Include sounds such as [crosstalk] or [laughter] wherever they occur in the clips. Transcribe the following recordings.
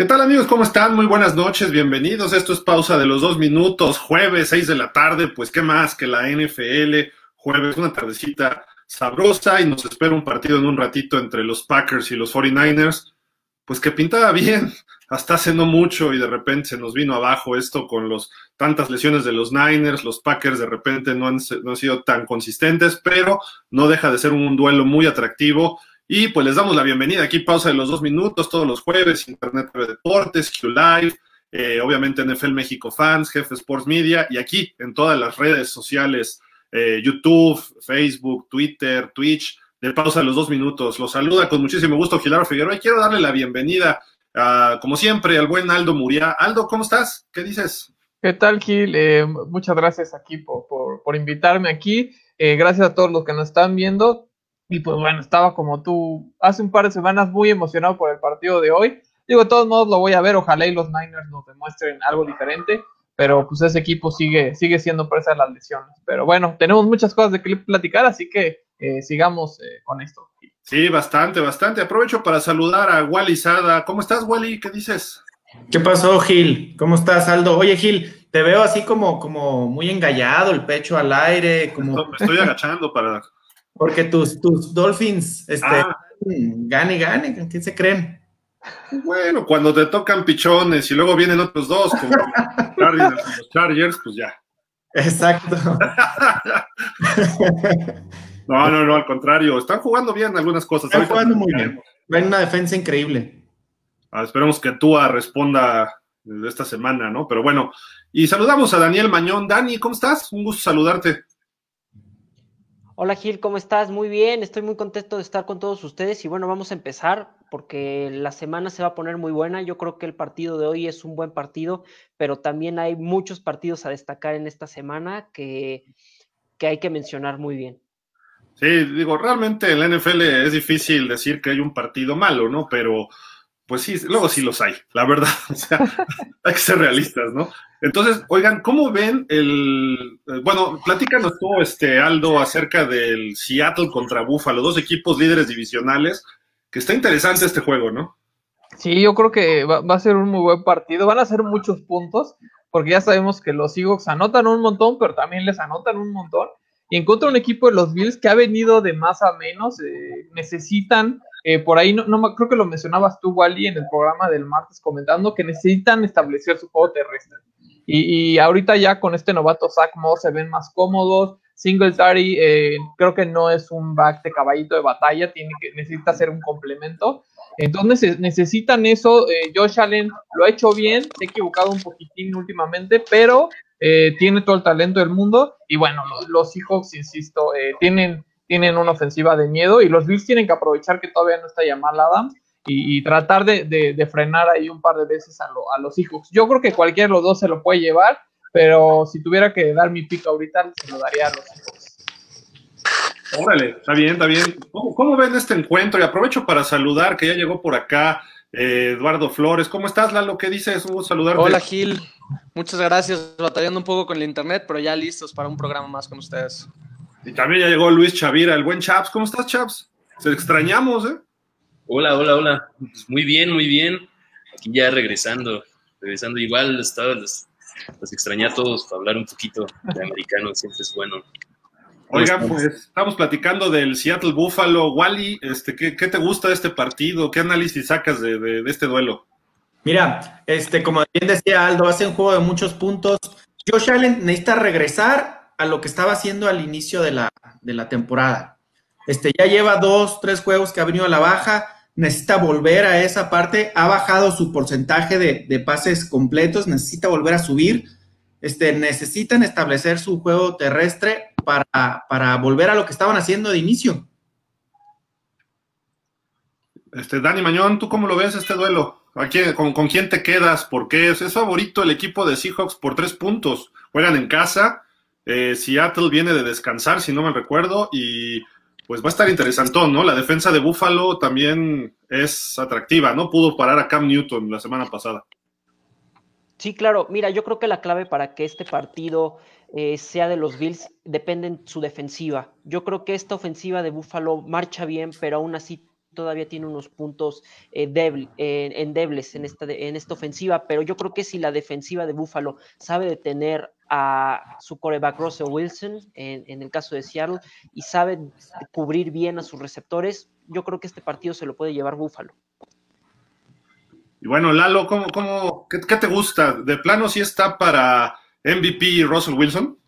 ¿Qué tal amigos? ¿Cómo están? Muy buenas noches, bienvenidos. Esto es pausa de los dos minutos, jueves, seis de la tarde, pues qué más que la NFL, jueves, una tardecita sabrosa y nos espera un partido en un ratito entre los Packers y los 49ers, pues que pintaba [laughs] bien hasta hace no mucho y de repente se nos vino abajo esto con los tantas lesiones de los Niners, los Packers de repente no han, no han sido tan consistentes, pero no deja de ser un duelo muy atractivo y pues les damos la bienvenida aquí, pausa de los dos minutos, todos los jueves, Internet de Deportes, Q Live, eh, obviamente NFL México Fans, Jefe Sports Media, y aquí en todas las redes sociales, eh, YouTube, Facebook, Twitter, Twitch, de pausa de los dos minutos. Los saluda con muchísimo gusto Gilardo Figueroa y quiero darle la bienvenida, a, como siempre, al buen Aldo Muria. Aldo, ¿cómo estás? ¿Qué dices? ¿Qué tal, Gil? Eh, muchas gracias aquí por, por, por invitarme aquí. Eh, gracias a todos los que nos están viendo. Y pues bueno, estaba como tú hace un par de semanas muy emocionado por el partido de hoy. Digo, de todos modos lo voy a ver, ojalá y los Niners nos demuestren algo diferente, pero pues ese equipo sigue, sigue siendo presa de las lesiones. Pero bueno, tenemos muchas cosas de que platicar, así que eh, sigamos eh, con esto. Sí, bastante, bastante. Aprovecho para saludar a Wally Sada. ¿Cómo estás, Wally? ¿Qué dices? ¿Qué pasó, Gil? ¿Cómo estás, Aldo? Oye, Gil, te veo así como, como muy engallado, el pecho al aire, como... Me estoy agachando para porque tus, tus Dolphins, este, ah. gane, gane, ¿qué se creen? Bueno, cuando te tocan pichones y luego vienen otros dos, como los Chargers, pues ya. Exacto. [laughs] no, no, no, al contrario, están jugando bien algunas cosas. Están jugando muy bien. Ven una defensa increíble. Ah, esperemos que Tua responda esta semana, ¿no? Pero bueno, y saludamos a Daniel Mañón. Dani, ¿cómo estás? Un gusto saludarte. Hola Gil, ¿cómo estás? Muy bien, estoy muy contento de estar con todos ustedes y bueno, vamos a empezar porque la semana se va a poner muy buena. Yo creo que el partido de hoy es un buen partido, pero también hay muchos partidos a destacar en esta semana que, que hay que mencionar muy bien. Sí, digo, realmente en la NFL es difícil decir que hay un partido malo, ¿no? Pero pues sí, luego sí los hay, la verdad. [laughs] O sea, hay que ser realistas, ¿no? Entonces, oigan, ¿cómo ven el. Eh, bueno, platícanos tú, este, Aldo, acerca del Seattle contra Buffalo, dos equipos líderes divisionales, que está interesante este juego, ¿no? Sí, yo creo que va, a ser un muy buen partido. Van a ser muchos puntos, porque ya sabemos que los Seahawks anotan un montón, pero también les anotan un montón. Y encuentro un equipo de los Bills que ha venido de más a menos, eh, necesitan eh, por ahí no, no, creo que lo mencionabas tú, Wally, en el programa del martes comentando que necesitan establecer su juego terrestre. Y, ahorita ya con este novato Zach Moore se ven más cómodos. Singletary eh, creo que no es un back de caballito de batalla, tiene que, necesita ser un complemento. Entonces necesitan eso. Eh, Josh Allen lo ha hecho bien, se ha equivocado un poquitín últimamente, pero eh, tiene todo el talento del mundo. Y bueno, los, los Seahawks, insisto, eh, tienen tienen una ofensiva de miedo y los Bills tienen que aprovechar que todavía no está Jamal Adams y, tratar de, frenar ahí un par de veces a, los Seahawks. Yo creo que cualquiera de los dos se lo puede llevar, pero si tuviera que dar mi pico ahorita, se lo daría a los Seahawks. Órale, está bien, está bien. ¿Cómo, ven este encuentro? Y aprovecho para saludar que ya llegó por acá eh, Eduardo Flores. ¿Cómo estás, Lalo? ¿Qué dices? Un saludarte. Hola, Gil. Muchas gracias. Batallando un poco con el internet, pero ya listos para un programa más con ustedes. Y también ya llegó Luis Chavira, el buen Chaps. ¿Cómo estás, Chaps? Se extrañamos, ¿eh? Hola, hola, hola. Pues muy bien, muy bien. Aquí ya regresando, regresando igual, estaba, los, extrañé a todos para hablar un poquito de americano, [laughs] siempre es bueno. Oigan, pues estamos platicando del Seattle Buffalo. Wally, este, ¿qué, te gusta de este partido? ¿Qué análisis sacas de, de, este duelo? Mira, este, como bien decía Aldo, hace un juego de muchos puntos. Josh Allen necesita regresar a lo que estaba haciendo al inicio de la, de la temporada. Este, ya lleva dos, tres juegos que ha venido a la baja, necesita volver a esa parte, ha bajado su porcentaje de, pases completos, necesita volver a subir, este, necesitan establecer su juego terrestre para, para volver a lo que estaban haciendo de inicio. Este, Dani Mañón, ¿tú cómo lo ves este duelo? con, con, quién te quedas? ¿Por qué? Es favorito el equipo de Seahawks por tres puntos. Juegan en casa eh, Seattle viene de descansar, si no me recuerdo, y pues va a estar interesantón, ¿no? La defensa de Buffalo también es atractiva, ¿no? Pudo parar a Cam Newton la semana pasada. Sí, claro. Mira, yo creo que la clave para que este partido eh, sea de los Bills depende en su defensiva. Yo creo que esta ofensiva de Buffalo marcha bien, pero aún así todavía tiene unos puntos eh, endebles en esta, en esta ofensiva, pero yo creo que si la defensiva de Buffalo sabe detener a su coreback Russell Wilson en, el caso de Seattle y sabe cubrir bien a sus receptores, yo creo que este partido se lo puede llevar Buffalo. Y bueno, Lalo, ¿cómo, cómo, qué, qué te gusta? ¿De plano sí está para MVP Russell Wilson?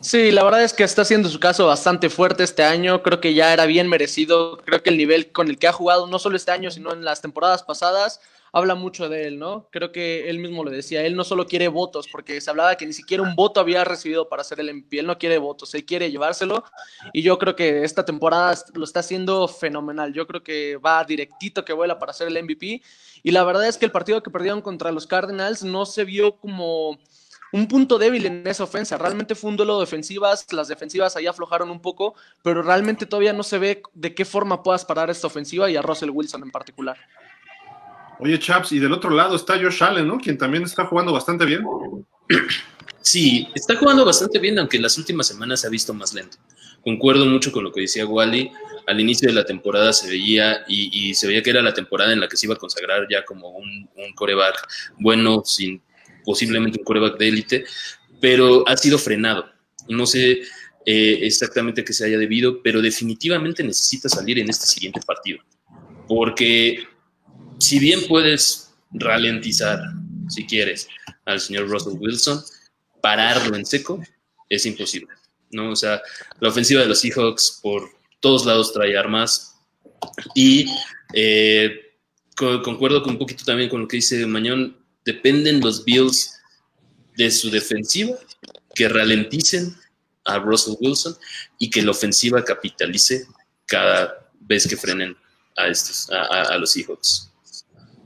Sí, la verdad es que está haciendo su caso bastante fuerte este año. Creo que ya era bien merecido. Creo que el nivel con el que ha jugado, no solo este año, sino en las temporadas pasadas, habla mucho de él, ¿no? Creo que él mismo lo decía. Él no solo quiere votos, porque se hablaba que ni siquiera un voto había recibido para ser el MVP. Él no quiere votos, él quiere llevárselo. Y yo creo que esta temporada lo está haciendo fenomenal. Yo creo que va directito que vuela para ser el MVP. Y la verdad es que el partido que perdieron contra los Cardinals no se vio como un punto débil en esa ofensa. Realmente fue un duelo de defensivas, las defensivas ahí aflojaron un poco, pero realmente todavía no se ve de qué forma puedas parar esta ofensiva y a Russell Wilson en particular. Oye, Chaps, y del otro lado está Josh Allen, ¿no? Quien también está jugando bastante bien. Sí, está jugando bastante bien, aunque en las últimas semanas se ha visto más lento. Concuerdo mucho con lo que decía Wally. Al inicio de la temporada se veía y, y, se veía que era la temporada en la que se iba a consagrar ya como un, un coreback bueno, sin posiblemente un coreback de élite, pero ha sido frenado. No sé eh, exactamente qué se haya debido, pero definitivamente necesita salir en este siguiente partido. Porque si bien puedes ralentizar, si quieres, al señor Russell Wilson, pararlo en seco es imposible. ¿no? O sea, la ofensiva de los Seahawks por todos lados trae armas y eh, concuerdo con un poquito también con lo que dice Mañón, dependen los Bills de su defensiva, que ralenticen a Russell Wilson y que la ofensiva capitalice cada vez que frenen a, estos, a, a los Seahawks.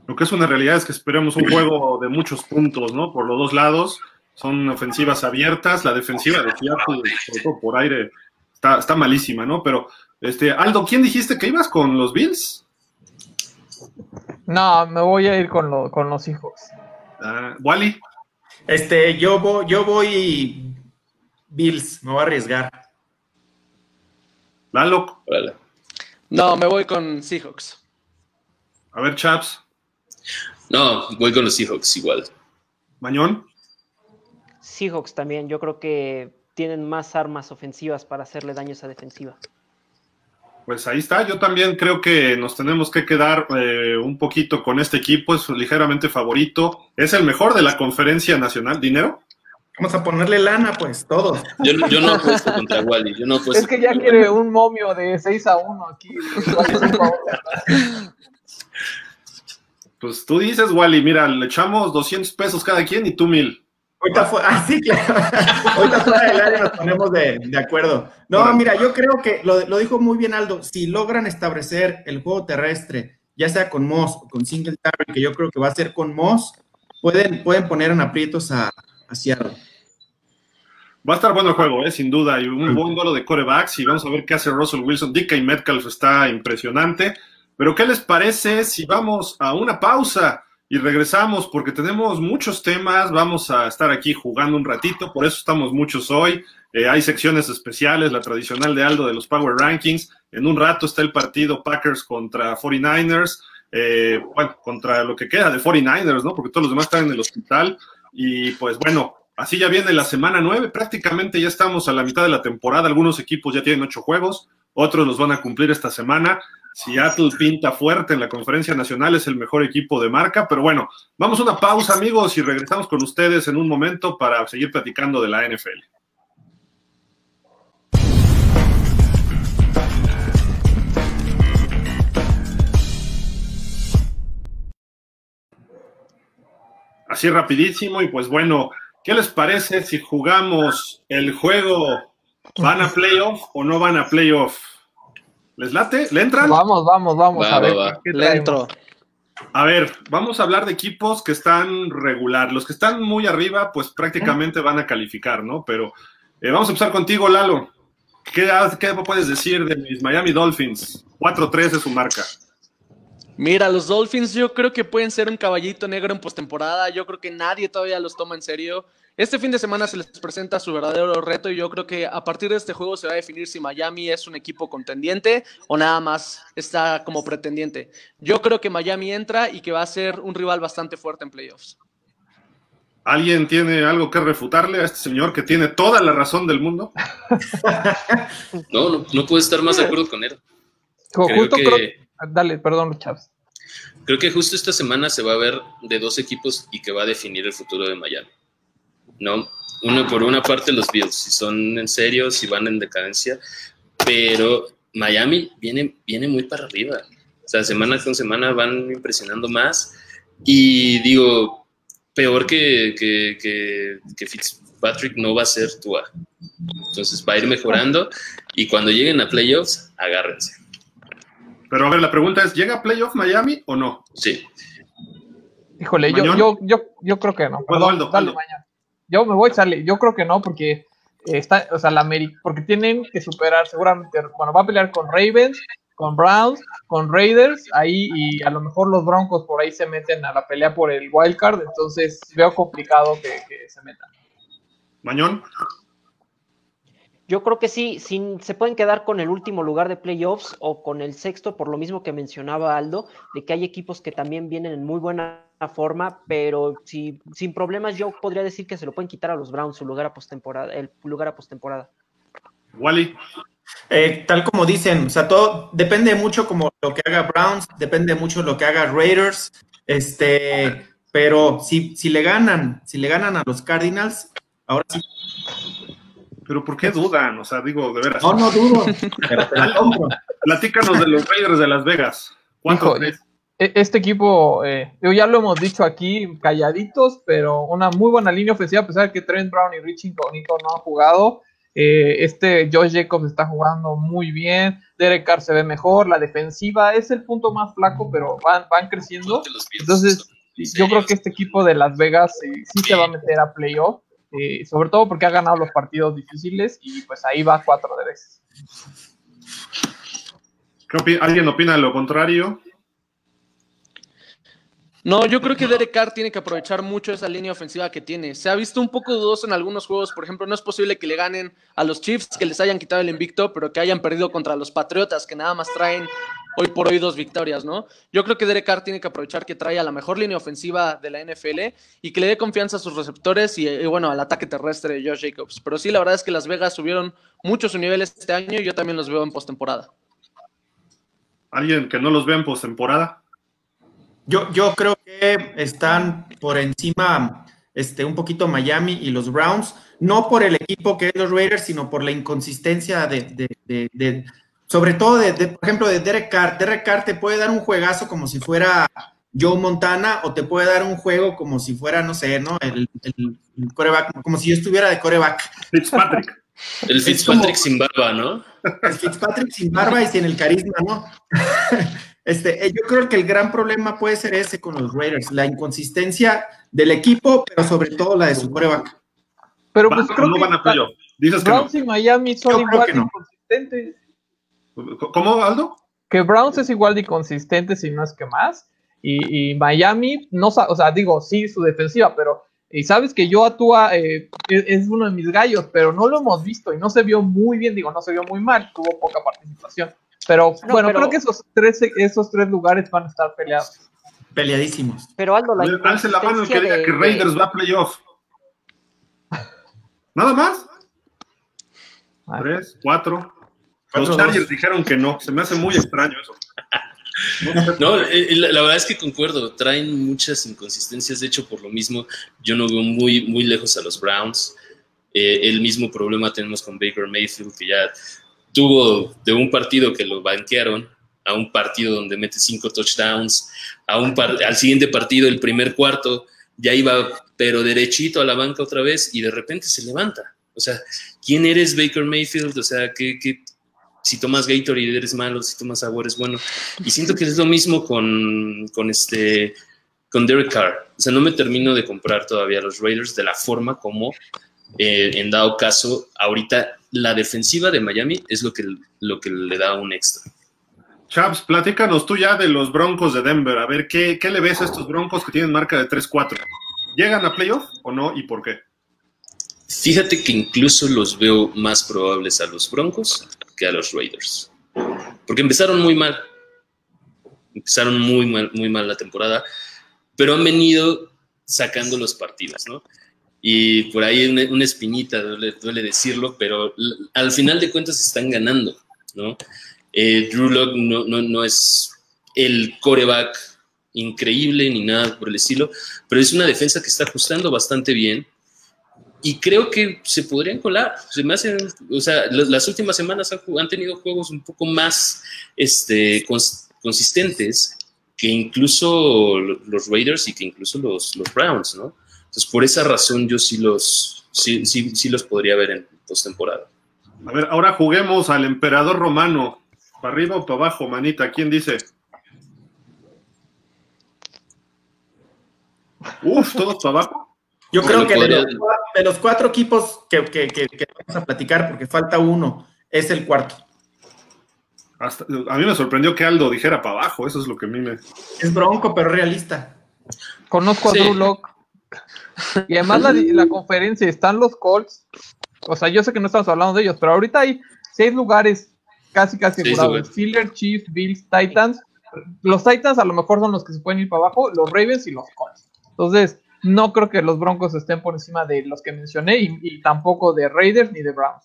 Lo que es una realidad es que esperemos un juego de muchos puntos, ¿no? Por los dos lados. Son ofensivas abiertas. La defensiva de Seattle, sobre todo por aire, está, está malísima, ¿no? Pero, este, Aldo, ¿quién dijiste que ibas con los Bills? No, me voy a ir con, lo, con los hijos. Uh, Wally. Este, yo voy, yo voy Bills, me voy a arriesgar. Lalo. Vale. No, me voy con Seahawks. A ver, Chaps. No, voy con los Seahawks igual. Mañón. Seahawks también, yo creo que tienen más armas ofensivas para hacerle daño a esa defensiva. Pues ahí está, yo también creo que nos tenemos que quedar eh, un poquito con este equipo, es ligeramente favorito, es el mejor de la conferencia nacional, ¿dinero? Vamos a ponerle lana, pues, todos. Yo, yo no apuesto [laughs] contra Wally, yo no apuesto Es que ya quiere un momio de 6 a 1 aquí. Pues tú dices, Wally, mira, le echamos 200 pesos cada quien y tú mil. Ahorita fue, ah, sí, claro. [laughs] Ahorita fuera del área nos ponemos de, de acuerdo. No, mira, yo creo que lo, lo, dijo muy bien Aldo. Si logran establecer el juego terrestre, ya sea con Moss o con Singletary, que yo creo que va a ser con Moss, pueden, pueden poner en aprietos a, a Seattle. Va a estar bueno el juego, ¿eh? sin duda, y un buen duelo de corebacks, y vamos a ver qué hace Russell Wilson. DK Metcalf está impresionante, pero ¿qué les parece si vamos a una pausa? Y regresamos porque tenemos muchos temas, vamos a estar aquí jugando un ratito, por eso estamos muchos hoy. Eh, hay secciones especiales, la tradicional de Aldo de los Power Rankings. En un rato está el partido Packers contra 49ers, eh, bueno, contra lo que queda de 49ers, ¿no? Porque todos los demás están en el hospital. Y pues bueno, así ya viene la semana 9, prácticamente ya estamos a la mitad de la temporada. Algunos equipos ya tienen ocho juegos, otros los van a cumplir esta semana. Seattle pinta fuerte en la conferencia nacional, es el mejor equipo de marca, pero bueno, vamos a una pausa amigos y regresamos con ustedes en un momento para seguir platicando de la NFL. Así rapidísimo y pues bueno, ¿qué les parece si jugamos el juego van a playoff o no van a playoff? ¿Les late? ¿Le entran? Vamos, vamos, vamos. Va, a ver. va, va. ¿qué Le entro. A ver, vamos a hablar de equipos que están regular. Los que están muy arriba, pues prácticamente van a calificar, ¿no? Pero eh, vamos a empezar contigo, Lalo. ¿Qué, ¿Qué, puedes decir de mis Miami Dolphins? 4-3 es su marca. Mira, los Dolphins yo creo que pueden ser un caballito negro en postemporada. Yo creo que nadie todavía los toma en serio. Este fin de semana se les presenta su verdadero reto y yo creo que a partir de este juego se va a definir si Miami es un equipo contendiente o nada más está como pretendiente. Yo creo que Miami entra y que va a ser un rival bastante fuerte en playoffs. ¿Alguien tiene algo que refutarle a este señor que tiene toda la razón del mundo? [laughs] no, no, no puedo estar más de acuerdo con él. Creo que... Dale, perdón, Chavs. Creo que justo esta semana se va a ver de dos equipos y que va a definir el futuro de Miami. ¿No? Uno por una parte los Bills, si son en serio, si van en decadencia, pero Miami viene, viene muy para arriba. O sea, semana con semana van impresionando más. Y digo, peor que, que, que, Fitzpatrick no va a ser Tua. Entonces va a ir mejorando y cuando lleguen a playoffs, agárrense. Pero a ver, la pregunta es, ¿llega a playoff Miami o no? Sí. Híjole, yo, yo, yo, yo, creo que no. Perdón, dale, mañana. Yo me voy, sale. Yo creo que no, porque está, o sea, la porque tienen que superar seguramente, bueno, va a pelear con Ravens, con Browns, con Raiders, ahí y a lo mejor los Broncos por ahí se meten a la pelea por el wild card, entonces veo complicado que, que se metan. Mañón. Yo creo que sí, sin, se pueden quedar con el último lugar de playoffs o con el sexto, por lo mismo que mencionaba Aldo, de que hay equipos que también vienen en muy buena forma, pero si, sin problemas yo podría decir que se lo pueden quitar a los Browns su lugar a postemporada, el lugar a postemporada. Wally. Eh, tal como dicen, o sea, todo depende mucho como lo que haga Browns, depende mucho lo que haga Raiders, este, pero si, si le ganan, si le ganan a los Cardinals, ahora sí pero ¿por qué dudan? O sea, digo, de veras. No, no dudo. [laughs] Platícanos de los Raiders de Las Vegas. ¿Cuánto Este equipo, eh, ya lo hemos dicho aquí, calladitos, pero una muy buena línea ofensiva, a pesar de que Trent Brown y Richie Incognito no han jugado. Eh, este Josh Jacobs está jugando muy bien. Derek Carr se ve mejor. La defensiva es el punto más flaco, pero van, van creciendo. Entonces, yo creo que este equipo de Las Vegas eh, sí se va a meter a playoff. Eh, sobre todo porque ha ganado los partidos difíciles y pues ahí va cuatro de veces. ¿Alguien opina lo contrario? No, yo creo que Derek Carr tiene que aprovechar mucho esa línea ofensiva que tiene. Se ha visto un poco dudoso en algunos juegos, por ejemplo, no es posible que le ganen a los Chiefs, que les hayan quitado el invicto, pero que hayan perdido contra los Patriotas, que nada más traen hoy por hoy dos victorias, ¿no? Yo creo que Derek Carr tiene que aprovechar que trae a la mejor línea ofensiva de la NFL y que le dé confianza a sus receptores y, bueno, al ataque terrestre de Josh Jacobs. Pero sí, la verdad es que Las Vegas subieron mucho su nivel este año y yo también los veo en postemporada. ¿Alguien que no los vea en postemporada? Yo, yo creo que están por encima este, un poquito Miami y los Browns, no por el equipo que es los Raiders, sino por la inconsistencia de sobre todo, de, por ejemplo, de Derek Carr. Derek Carr te puede dar un juegazo como si fuera Joe Montana o te puede dar un juego como si fuera, no sé, ¿no? El, coreback, como si yo estuviera de coreback. Fitzpatrick. El Fitzpatrick sin barba, ¿no? El Fitzpatrick sin barba y sin el carisma, ¿no? [laughs] Este, eh, yo creo que el gran problema puede ser ese con los Raiders, la inconsistencia del equipo, pero sobre todo la de su coreback. Pero pues creo no que van a playoff. Dices que Browns y Miami son igual inconsistentes. ¿Cómo, Aldo? Que Browns es igual de inconsistente, si no es que más. Y, Miami, no, o sea, digo, sí, su defensiva, pero y sabes que yo actúa eh, es, uno de mis gallos, pero no lo hemos visto y no se vio muy bien, digo, no se vio muy mal, tuvo poca participación. Pero bueno, creo que esos tres, esos tres lugares van a estar peleados. Peleadísimos. Pero Aldo, la Alce la mano el que diga que Raiders va a playoff. ¿Nada más? Tres, cuatro. Los Chargers dijeron que no, se me hace muy extraño eso. [laughs] No, eh, la, verdad es que concuerdo, traen muchas inconsistencias, de hecho por lo mismo yo no veo muy, muy lejos a los Browns. Eh, el mismo problema tenemos con Baker Mayfield, que ya tuvo de un partido que lo banquearon a un partido donde mete cinco touchdowns, a un al siguiente partido, el primer cuarto, ya iba pero derechito a la banca otra vez y de repente se levanta. O sea, ¿quién eres Baker Mayfield? O sea, ¿qué, qué, si tomas Gatorade eres malo, si tomas agua eres bueno. Y siento que es lo mismo con, con, este, con Derek Carr. O sea, no me termino de comprar todavía los Raiders de la forma como, eh, en dado caso, ahorita la defensiva de Miami es lo que, lo que le da un extra. Chaps, platícanos tú ya de los Broncos de Denver. A ver, ¿qué, qué le ves a estos Broncos que tienen marca de 3-4? ¿Llegan a playoff o no y por qué? Fíjate que incluso los veo más probables a los Broncos que a los Raiders. Porque empezaron muy mal. Empezaron muy mal, muy mal la temporada, pero han venido sacando los partidos, ¿no? Y por ahí una, una espinita, duele, duele, decirlo, pero al final de cuentas están ganando, ¿no? Eh, Drew Lock no, no, no es el coreback increíble ni nada por el estilo, pero es una defensa que está ajustando bastante bien y creo que se podrían colar. Se me hacen, o sea, las últimas semanas han, tenido juegos un poco más este, consistentes que incluso los Raiders y que incluso los, los Browns, ¿no? Entonces, por esa razón yo sí los, sí, sí, sí los podría ver en postemporada. A ver, ahora juguemos al emperador romano. ¿Para arriba o para abajo, manita? ¿Quién dice? Uf, todos para abajo. Yo creo que de los, de los, cuatro equipos que, que, que, que, vamos a platicar, porque falta uno, es el cuarto. Hasta, a mí me sorprendió que Aldo dijera para abajo, eso es lo que a mí me... Es bronco, pero realista. Conozco sí. a Drew Lock. Y además la, la, conferencia, están los Colts. O sea, yo sé que no estamos hablando de ellos, pero ahorita hay seis lugares casi casi asegurados. Sí, Steelers, Chiefs, Bills, Titans. Los Titans a lo mejor son los que se pueden ir para abajo, los Ravens y los Colts. Entonces, no creo que los Broncos estén por encima de los que mencioné y, y tampoco de Raiders ni de Browns.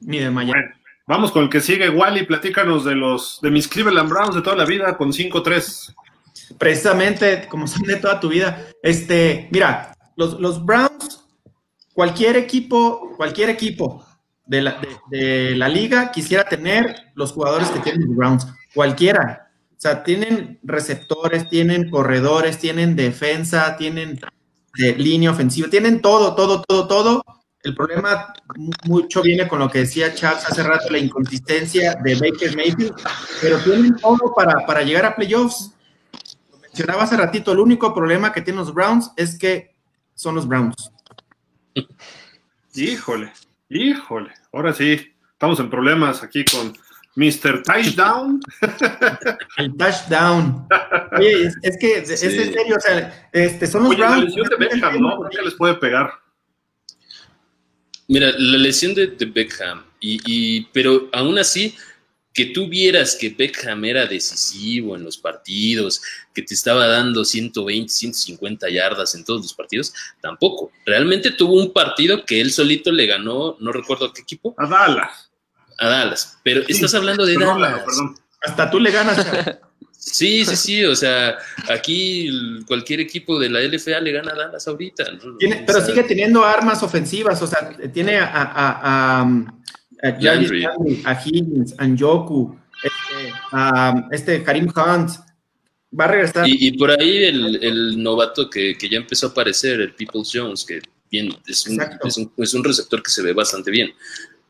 Ni de Miami. Bueno, vamos con el que sigue, Wally. Platícanos de los de mis Cleveland Browns de toda la vida con 5-3. Precisamente, como son de toda tu vida. Este, mira, los, los Browns, cualquier equipo, cualquier equipo de la, de, la liga quisiera tener los jugadores que tienen los Browns. Cualquiera. O sea, tienen receptores, tienen corredores, tienen defensa, tienen eh, línea ofensiva, tienen todo, todo, todo, todo. El problema mucho viene con lo que decía Charles hace rato, la inconsistencia de Baker Mayfield, pero tienen todo para, para llegar a playoffs. Lo mencionaba hace ratito, el único problema que tienen los Browns es que son los Browns. Híjole, híjole. Ahora sí, estamos en problemas aquí con Mr. Touchdown. [laughs] El touchdown. Oye, es, es que es, sí. en serio, o sea, este, son los Oye, Browns. La lesión de Beckham, ¿no? ¿Por qué les puede pegar? Mira, la lesión de, de Beckham, y, y, pero aún así, que tú vieras que Beckham era decisivo en los partidos, que te estaba dando 120, 150 yardas en todos los partidos, tampoco. Realmente tuvo un partido que él solito le ganó, no recuerdo a qué equipo. A Dallas a Dallas, pero sí, estás hablando de perdón, Dallas. Perdón. Hasta tú le ganas. sí, sí, sí, o sea, aquí cualquier equipo de la LFA le gana a Dallas ahorita. ¿no? Tiene, pero sigue teniendo armas ofensivas, o sea, tiene a, a, a, a, Jarvis a Higgins, a Njoku, este, a este Karim Hunt. Va a regresar. Y, y por ahí el, el novato que, que, ya empezó a aparecer, el Peoples Jones, que bien, es, un, es, un, es un receptor que se ve bastante bien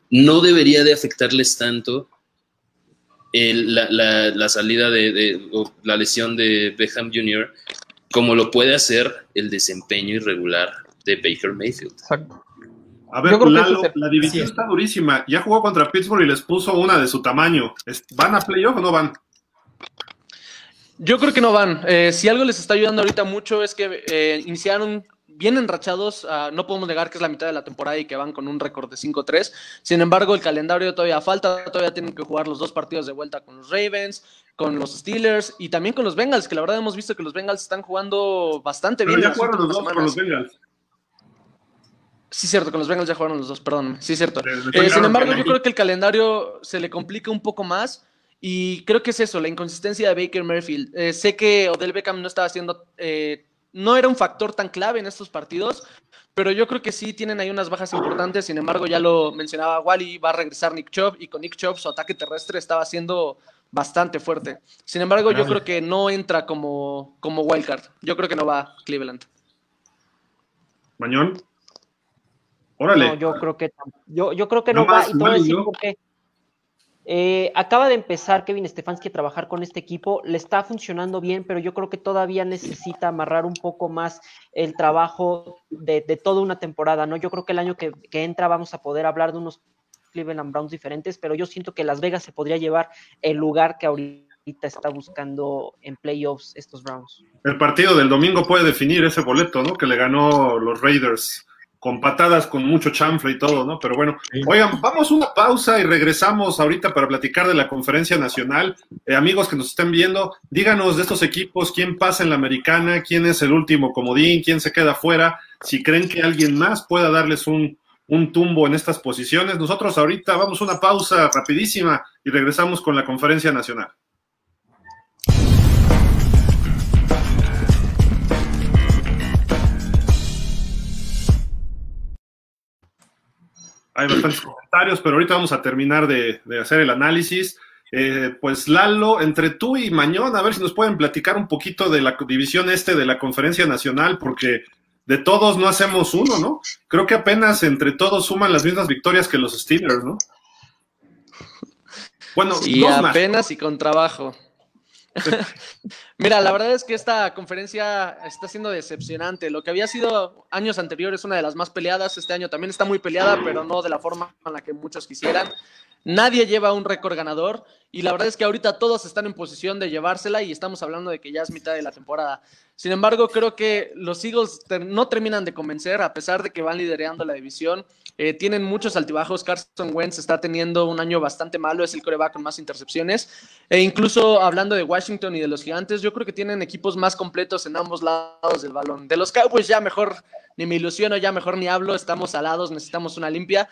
no debería de afectarles tanto el, la, la, la, salida de, de o la lesión de Beckham Jr. como lo puede hacer el desempeño irregular de Baker Mayfield. Exacto. A ver, Lalo, se... la división sí. está durísima. Ya jugó contra Pittsburgh y les puso una de su tamaño. ¿Van a playoff o no van? Yo creo que no van. Eh, si algo les está ayudando ahorita mucho es que eh, iniciaron bien enrachados, uh, no podemos negar que es la mitad de la temporada y que van con un récord de 5-3. Sin embargo, el calendario todavía falta, todavía tienen que jugar los dos partidos de vuelta con los Ravens, con los Steelers y también con los Bengals, que la verdad hemos visto que los Bengals están jugando bastante Pero bien. ya jugaron los dos con los Bengals. Sí, cierto, con los Bengals ya jugaron los dos, perdón. Sí, cierto. Eh, sin embargo, yo creo que el calendario se le complica un poco más. Y creo que es eso, la inconsistencia de Baker Mayfield. Eh, sé que Odell Beckham no estaba haciendo eh, no era un factor tan clave en estos partidos, pero yo creo que sí tienen ahí unas bajas importantes. Sin embargo, ya lo mencionaba Wally, va a regresar Nick Chubb y con Nick Chubb su ataque terrestre estaba siendo bastante fuerte. Sin embargo, yo creo que no entra como, como wildcard. Yo creo que no va Cleveland. Mañón. Órale. No, yo creo que yo, yo creo que no, no va y a decir por qué. Eh, acaba de empezar Kevin Stefanski a trabajar con este equipo, le está funcionando bien, pero yo creo que todavía necesita amarrar un poco más el trabajo de, de toda una temporada, ¿no? Yo creo que el año que, que, entra vamos a poder hablar de unos Cleveland Browns diferentes, pero yo siento que Las Vegas se podría llevar el lugar que ahorita está buscando en playoffs estos Browns. El partido del domingo puede definir ese boleto, ¿no? Que le ganó los Raiders con patadas, con mucho chanfle y todo, ¿no? Pero bueno, oigan, vamos una pausa y regresamos ahorita para platicar de la conferencia nacional. Eh, amigos que nos estén viendo, díganos de estos equipos, quién pasa en la americana, quién es el último comodín, quién se queda fuera, si creen que alguien más pueda darles un, un tumbo en estas posiciones. Nosotros ahorita vamos una pausa rapidísima y regresamos con la conferencia nacional. Hay bastantes comentarios, pero ahorita vamos a terminar de, hacer el análisis. Eh, pues Lalo, entre tú y Mañón, a ver si nos pueden platicar un poquito de la división este de la conferencia nacional, porque de todos no hacemos uno, ¿no? Creo que apenas entre todos suman las mismas victorias que los Steelers, ¿no? Bueno, y apenas y con trabajo. [laughs] Mira, la verdad es que esta conferencia está siendo decepcionante. Lo que había sido años anteriores una de las más peleadas, este año también está muy peleada, pero no de la forma en la que muchos quisieran. Nadie lleva un récord ganador y la verdad es que ahorita todos están en posición de llevársela y estamos hablando de que ya es mitad de la temporada. Sin embargo, creo que los Eagles no terminan de convencer a pesar de que van liderando la división. Eh, tienen muchos altibajos. Carson Wentz está teniendo un año bastante malo, es el coreback con más intercepciones. E incluso hablando de Washington y de los Gigantes, yo creo que tienen equipos más completos en ambos lados del balón. De los Cowboys ya mejor ni me ilusiono, ya mejor ni hablo, estamos alados, necesitamos una limpia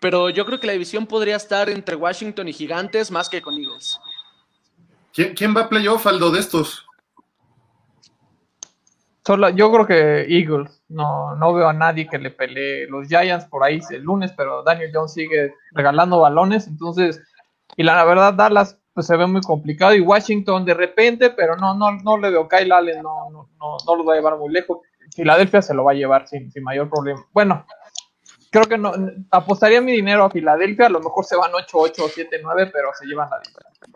pero yo creo que la división podría estar entre Washington y Gigantes más que con Eagles. ¿Quién, va a playoff, Aldo, de estos? Solo, yo creo que Eagles. No, no veo a nadie que le pelee. Los Giants por ahí el lunes, pero Daniel Jones sigue regalando balones. Entonces, y la, verdad, Dallas pues, se ve muy complicado. Y Washington de repente, pero no, no, no le veo. Kyle Allen no, no, no, lo va a llevar muy lejos. Filadelfia se lo va a llevar sin, sin mayor problema. Bueno, creo que no apostaría mi dinero a Filadelfia, a lo mejor se van 8-8 o 7-9, pero se llevan la diferencia.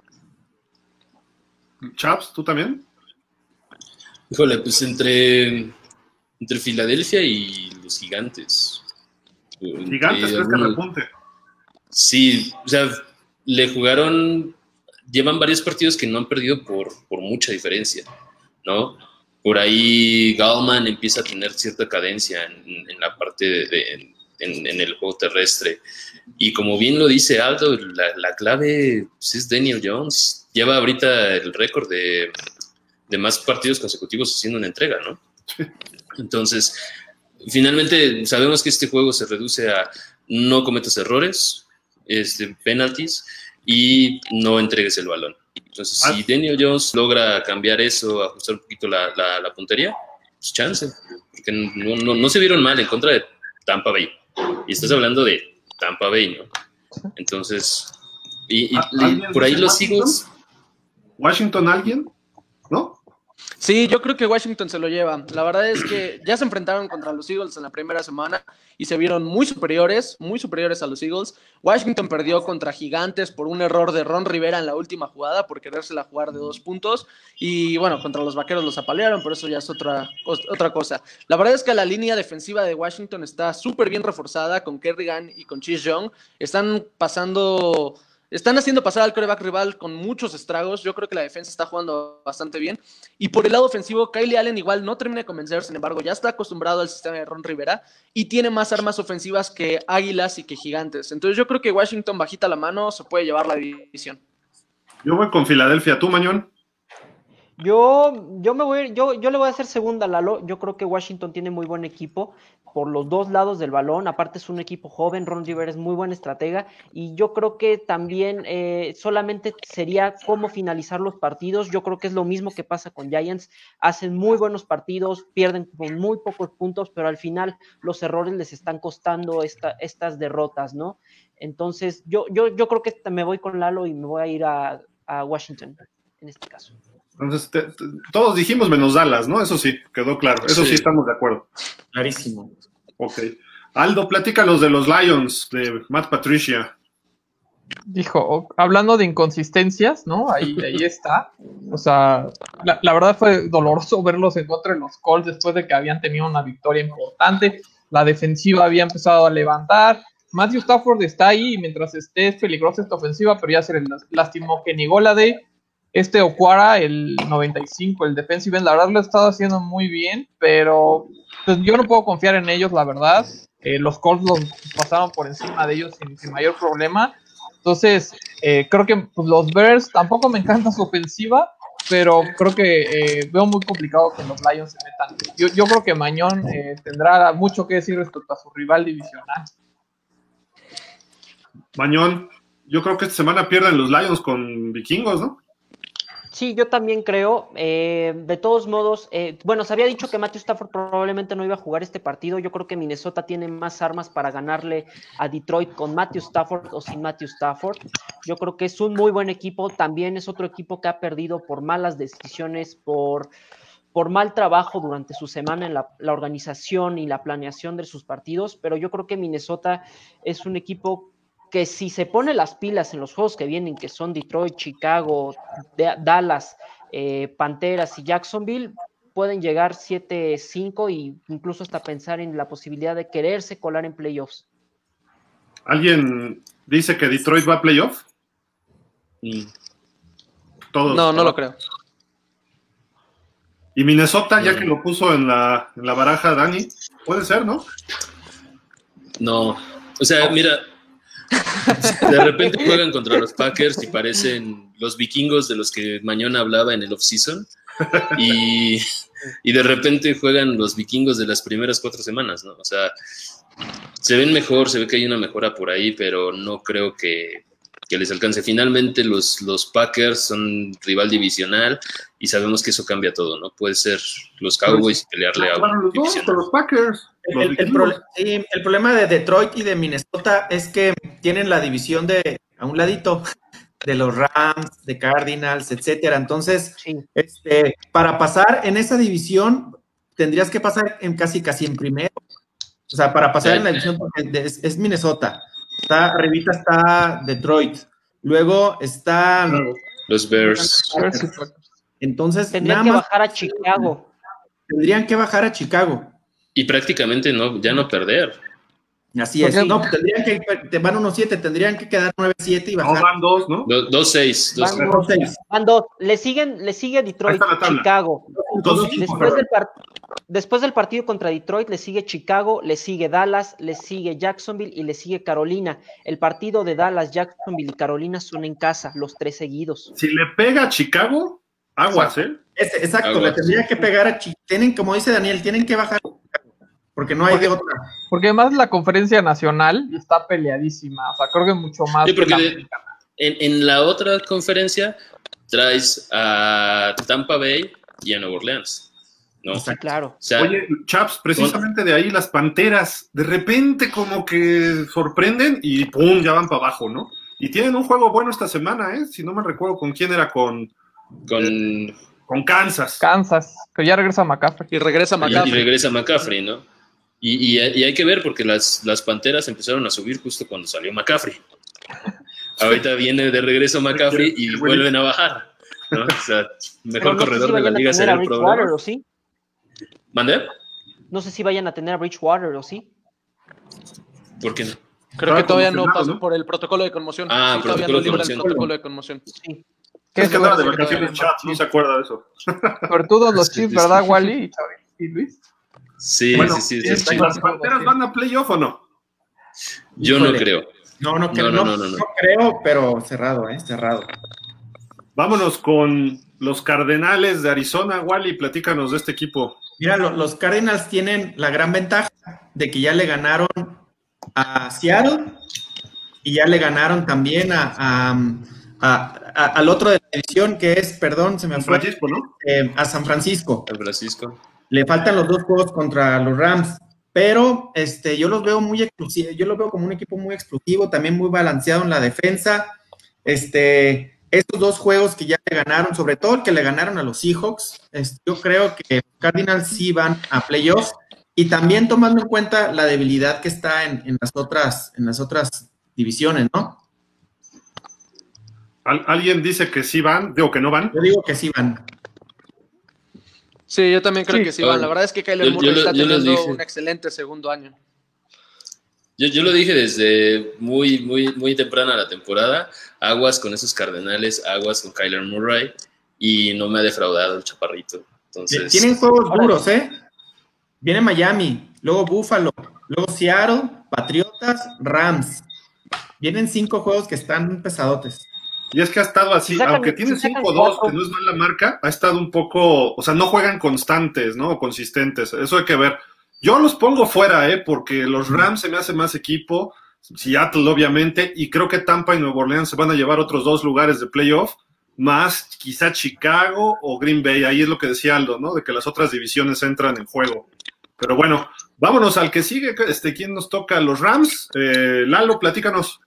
Chaps, ¿tú también? Híjole, pues entre, entre Filadelfia y los gigantes. Gigantes, ¿crees que repunte? Sí, o sea, le jugaron, llevan varios partidos que no han perdido por, por mucha diferencia, ¿no? Por ahí Gallman empieza a tener cierta cadencia en, la parte de, en, el juego terrestre. Y como bien lo dice Aldo, la, clave pues, es Daniel Jones. Lleva ahorita el récord de, más partidos consecutivos haciendo una entrega, ¿no? Entonces, finalmente sabemos que este juego se reduce a no cometas errores, este, penalties y no entregues el balón. Entonces, si ah. Daniel Jones logra cambiar eso, ajustar un poquito la, puntería, pues chance, porque no, no, se vieron mal en contra de Tampa Bay. Y estás hablando de Tampa Bay, ¿no? Entonces, y, por ahí los Eagles. ¿Washington alguien? Sí, yo creo que Washington se lo lleva. La verdad es que ya se enfrentaron contra los Eagles en la primera semana y se vieron muy superiores, muy superiores a los Eagles. Washington perdió contra Gigantes por un error de Ron Rivera en la última jugada por querérsela jugar de dos puntos. Y bueno, contra los Vaqueros los apalearon, pero eso ya es otra, otra cosa. La verdad es que la línea defensiva de Washington está súper bien reforzada con Kerrigan y con Chase Young. Están pasando están haciendo pasar al coreback rival con muchos estragos. Yo creo que la defensa está jugando bastante bien. Y por el lado ofensivo, Kylie Allen igual no termina de convencer, sin embargo, ya está acostumbrado al sistema de Ron Rivera y tiene más armas ofensivas que Águilas y que Gigantes. Entonces yo creo que Washington bajita la mano se puede llevar la división. Yo voy con Filadelfia. ¿Tú, Mañón? Yo, yo me voy, yo, yo le voy a hacer segunda, Lalo. Yo creo que Washington tiene muy buen equipo por los dos lados del balón. Aparte es un equipo joven, Ron Rivera es muy buen estratega y yo creo que también eh, solamente sería cómo finalizar los partidos. Yo creo que es lo mismo que pasa con Giants. Hacen muy buenos partidos, pierden con muy pocos puntos, pero al final los errores les están costando estas derrotas, ¿no? Entonces yo, yo, yo creo que me voy con Lalo y me voy a ir a, a Washington en este caso. Entonces, todos dijimos menos Dallas, ¿no? Eso sí, quedó claro. Eso sí. estamos de acuerdo. Clarísimo. Ok. Aldo, platícanos de los Lions, de Matt Patricia. Dijo, hablando de inconsistencias, ¿no? Ahí, ahí está. O sea, la, verdad fue doloroso verlos en contra de los Colts después de que habían tenido una victoria importante. La defensiva había empezado a levantar. Matthew Stafford está ahí y mientras esté es peligrosa esta ofensiva, pero ya se le lastimó que ni gola de este Okwara, el 95, el defensive end, la verdad lo ha estado haciendo muy bien, pero pues, yo no puedo confiar en ellos, la verdad. eh, los Colts los pasaron por encima de ellos sin, mayor problema. Entonces, eh, creo que pues, los Bears tampoco me encanta su ofensiva, pero creo que eh, veo muy complicado que los Lions se metan. Yo, yo creo que Mañón tendrá mucho que decir respecto a su rival divisional. Mañón, yo creo que esta semana pierden los Lions con vikingos, ¿no? Sí, yo también creo. Eh, de todos modos, eh, bueno, se había dicho que Matthew Stafford probablemente no iba a jugar este partido. Yo creo que Minnesota tiene más armas para ganarle a Detroit con Matthew Stafford o sin Matthew Stafford. Yo creo que es un muy buen equipo. También es otro equipo que ha perdido por malas decisiones, por, por mal trabajo durante su semana en la, la organización y la planeación de sus partidos. Pero yo creo que Minnesota es un equipo que si se pone las pilas en los juegos que vienen, que son Detroit, Chicago, D- Dallas, eh, Panteras y Jacksonville, pueden llegar 7-5 e incluso hasta pensar en la posibilidad de quererse colar en playoffs. ¿Alguien dice que Detroit va a playoff? Mm. Todos. No, no lo creo. Y Minnesota, ya Mm. que lo puso en la, en la baraja Dani, puede ser, ¿no? No, o sea, mira, de repente juegan contra los Packers y parecen los vikingos de los que Mañón hablaba en el offseason y, y de repente juegan los vikingos de las primeras cuatro semanas, ¿no? O sea, se ven mejor, se ve que hay una mejora por ahí, pero no creo que, que les alcance. Finalmente los, los Packers son rival divisional y sabemos que eso cambia todo, ¿no? Puede ser los Cowboys y pelearle a Bueno, un los dos, los Packers. El, sí, problema de Detroit y de Minnesota es que tienen la división de a un ladito de los Rams, de Cardinals, etcétera. Entonces, Sí. este, para pasar en esa división tendrías que pasar en casi casi en primero. O sea, para pasar Sí. en la división es, es Minnesota. Está arribita está Detroit. Luego está Los Bears. entonces Tendrían nada que más bajar a Chicago. tendrían que bajar a Chicago. Y prácticamente no, ya no perder. Así Porque- es. No, tendrían que te van unos 7, tendrían que quedar 9-7 y No, bajar van dos, ¿no? Do- Dos seis. Dos, Van- a 6. Van dos. Le siguen, le sigue Detroit. Chicago. Dos, Después del, par- después del partido contra Detroit le sigue Chicago, le sigue Dallas, le sigue Jacksonville y le sigue Carolina. El partido de Dallas, Jacksonville y Carolina son en casa, los tres seguidos. Si le pega a Chicago, aguas, ¿eh? Exacto, Aguas. le tendría que pegar a Chicago. Tienen, como dice Daniel, tienen que bajar porque no hay de otra. Porque además la conferencia nacional está peleadísima. O sea, creo que mucho más. Sí, que porque de-. En, en la otra conferencia traes a Tampa Bay y a Nueva Orleans. ¿no? Claro. O sea, Oye, Chaps, precisamente de ahí las panteras, de repente como que sorprenden y pum, ya van para abajo, ¿no? Y tienen un juego bueno esta semana, ¿eh? Si no me recuerdo con quién era, con, con, con Kansas. Kansas, que ya regresa McCaffrey. Y regresa y, y McCaffrey. regresa McCaffrey, ¿no? Y, y- y hay que ver porque las, las panteras empezaron a subir justo cuando salió McCaffrey. [laughs] Ahorita viene de regreso McCaffrey y vuelven a bajar. ¿no? O sea, mejor no corredor si de la liga tener será a el Bridgewater problema. o sí. ¿Mande? No sé si vayan a tener a Bridgewater o sí. ¿Por qué no? Creo que todavía no pasó ¿no? por el protocolo de conmoción. Ah, Sí, todavía no libra el protocolo de conmoción. Sí. ¿Qué Es que andaba de vacaciones Chaps, no se acuerda de eso. Sobre todo los [laughs] sí, ¿verdad. Wally [laughs] y Luis? Sí, Bueno, sí, sí, sí, ¿las panteras van a playoff o no? Yo no Híjole. creo. No, no, creo, No, no, no, no, no, no. no creo, pero cerrado, ¿eh? Cerrado. Vámonos con los Cardenales de Arizona. Wally, platícanos de este equipo. Mira, lo- los Cardinals tienen la gran ventaja de que ya le ganaron a Seattle y ya le ganaron también a, a- a- a- al otro de la división que es, perdón, se me San fue, Francisco, ¿no? eh, a San Francisco. San Francisco. Le faltan los dos juegos contra los Rams, pero este, yo los veo muy exclusivos, yo los veo como un equipo muy exclusivo, también muy balanceado en la defensa. Este, estos dos juegos que ya le ganaron, sobre todo el que le ganaron a los Seahawks, este, yo creo que Cardinals sí van a playoffs y también tomando en cuenta la debilidad que está en, en las otras, en las otras divisiones, ¿no? Al- ¿Alguien dice que sí van? Digo que no van. Yo digo que sí van. Sí, yo también creo Sí. que sí van. La verdad es que Kyler Yo- yo Murray lo- está yo les teniendo dije. un excelente segundo año. Yo, yo lo dije desde muy, muy, muy temprana la temporada. Aguas con esos cardenales, aguas con Kyler Murray. Y no me ha defraudado el chaparrito. Entonces, Tienen juegos duros, ¿eh? Viene Miami, luego Buffalo, Luego Seattle, Patriotas, Rams. Vienen cinco juegos que están pesadotes. Y es que ha estado así, aunque tiene 5-2, que no es mala marca, ha estado un poco, o sea, no juegan constantes, ¿no? O consistentes. Eso hay que ver. Yo los pongo fuera, ¿eh? Porque los Rams se me hace más equipo, Seattle obviamente, y creo que Tampa y Nueva Orleans se van a llevar otros dos lugares de playoff, más quizá Chicago o Green Bay. Ahí es lo que decía Aldo, ¿no? De que las otras divisiones entran en juego. Pero bueno, vámonos al que sigue. Este, ¿Quién nos toca? Los Rams. Eh, Lalo, platícanos.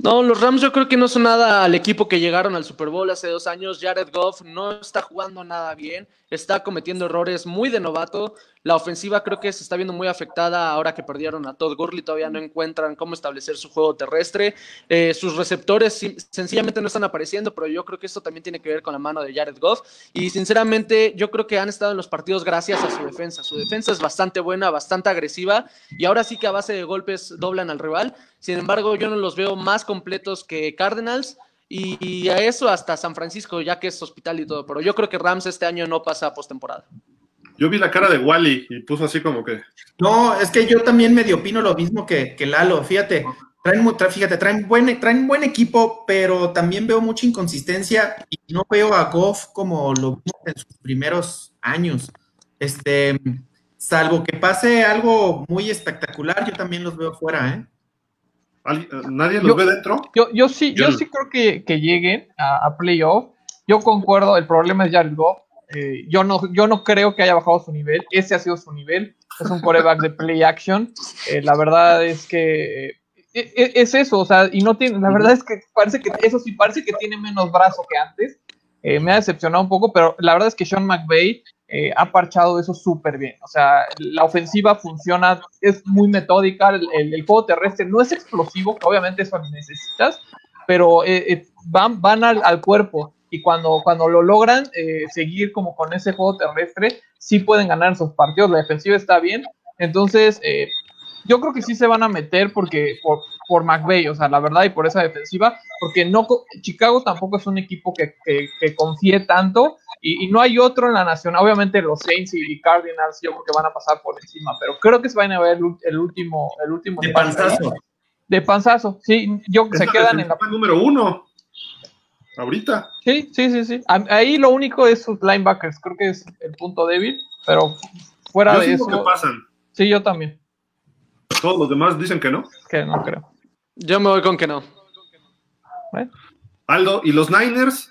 No, los Rams yo creo que no son nada al equipo que llegaron al Super Bowl hace dos años. Jared Goff no está jugando nada bien, está cometiendo errores muy de novato. La ofensiva creo que se está viendo muy afectada ahora que perdieron a Todd Gurley, todavía no encuentran cómo establecer su juego terrestre. Eh, sus receptores sencillamente no están apareciendo, pero yo creo que esto también tiene que ver con la mano de Jared Goff. Y sinceramente yo creo que han estado en los partidos gracias a su defensa. Su defensa es bastante buena, bastante agresiva y ahora sí que a base de golpes doblan al rival. Sin embargo, yo no los veo más completos que Cardinals. Y, a eso hasta San Francisco, ya que es hospital y todo. Pero yo creo que Rams este año no pasa a postemporada. Yo vi la cara de Wally y puso así como que. No, es que yo también medio opino lo mismo que, que Lalo. Fíjate, traen, fíjate, traen buen, traen buen equipo, pero también veo mucha inconsistencia y no veo a Goff como lo vimos en sus primeros años. Este, salvo que pase algo muy espectacular, yo también los veo fuera, ¿eh? ¿Nadie los ve dentro? Yo, yo sí, yo, sí creo que, que lleguen a, a, playoff. Yo concuerdo, el problema es Jared Goff. Eh, yo, no, yo no creo que haya bajado su nivel. Ese ha sido su nivel. Es un coreback de play action. Eh, la verdad es que eh, e, e, es eso, o sea, y no tiene, la verdad es que parece que eso sí parece que tiene menos brazo que antes. me ha decepcionado un poco, pero la verdad es que Sean McVay eh, ha parchado eso súper bien. O sea, la ofensiva funciona, es muy metódica, el, juego terrestre no es explosivo, que obviamente eso necesitas, pero eh, eh, van, van al, cuerpo y cuando, cuando lo logran seguir como con ese juego terrestre, sí pueden ganar esos partidos, la defensiva está bien. Entonces, yo creo que sí se van a meter porque por, por McVeigh, o sea, la verdad, y por esa defensiva, porque no Chicago tampoco es un equipo que, que, confíe tanto y, no hay otro en la nación. Obviamente los Saints y Cardinals yo creo que van a pasar por encima, pero creo que se van a ver el, último, el último. De panzazo. De panzazo, sí, yo se quedan en la número uno. Ahorita. Sí, sí, sí, sí. Ahí lo único es sus linebackers, creo que es el punto débil, pero fuera de eso. Que pasan. Sí, yo también. Todos los demás dicen que no. Que no creo. Yo me voy con que no. Aldo, ¿y los Niners?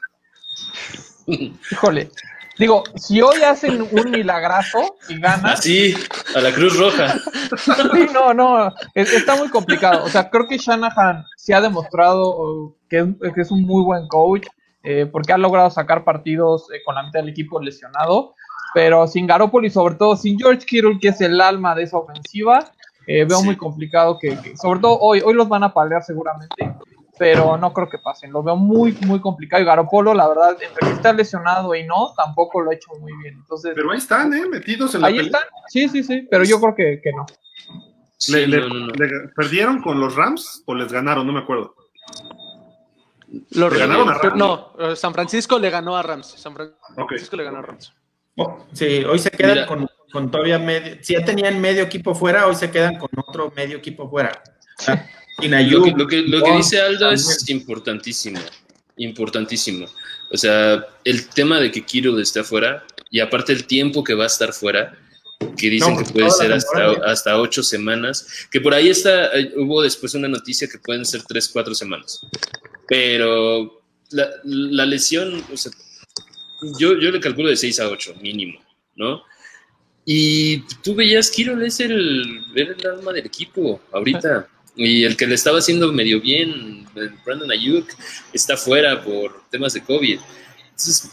Híjole. Digo, si hoy hacen un milagrazo y ganan. Así, a la Cruz Roja. [laughs] sí, no, no. está muy complicado. O sea, creo que Shanahan se ha demostrado que es, un muy buen coach. Eh, porque ha logrado sacar partidos eh, con la mitad del equipo lesionado. Pero sin Garoppolo y sobre todo sin George Kittle, que es el alma de esa ofensiva, eh, veo muy complicado que, sobre todo hoy, hoy los van a palear seguramente, pero no creo que pasen. Lo veo muy, muy complicado. Y Garopolo, la verdad, entre que está lesionado y no, tampoco lo ha hecho muy bien. Entonces, pero ahí están, ¿eh? Metidos en la Ahí están, sí, sí, sí, pero yo creo que, que no. le, perdieron con los Rams o les ganaron? No me acuerdo. Los ganaron a Rams. No, eh, San Francisco le ganó a Rams. San Francisco le ganó a Rams. Oh, sí, hoy se quedan con con todavía medio, si ya tenían medio equipo fuera, hoy se quedan con otro medio equipo fuera. Lo, que, lo, que, dice Aldo es importantísimo, importantísimo. O sea, el tema de que Kiro esté fuera y aparte el tiempo que va a estar fuera, que dicen que puede ser hasta, hasta ocho semanas, que por ahí está, eh, hubo después una noticia que pueden ser tres, cuatro semanas, pero la, la lesión, o sea, yo, yo le calculo de seis a ocho mínimo, ¿no? Y tú veías, Kiro es el, el alma del equipo ahorita. Y el que le estaba haciendo medio bien, Brandon Ayuk, está fuera por temas de COVID. Entonces,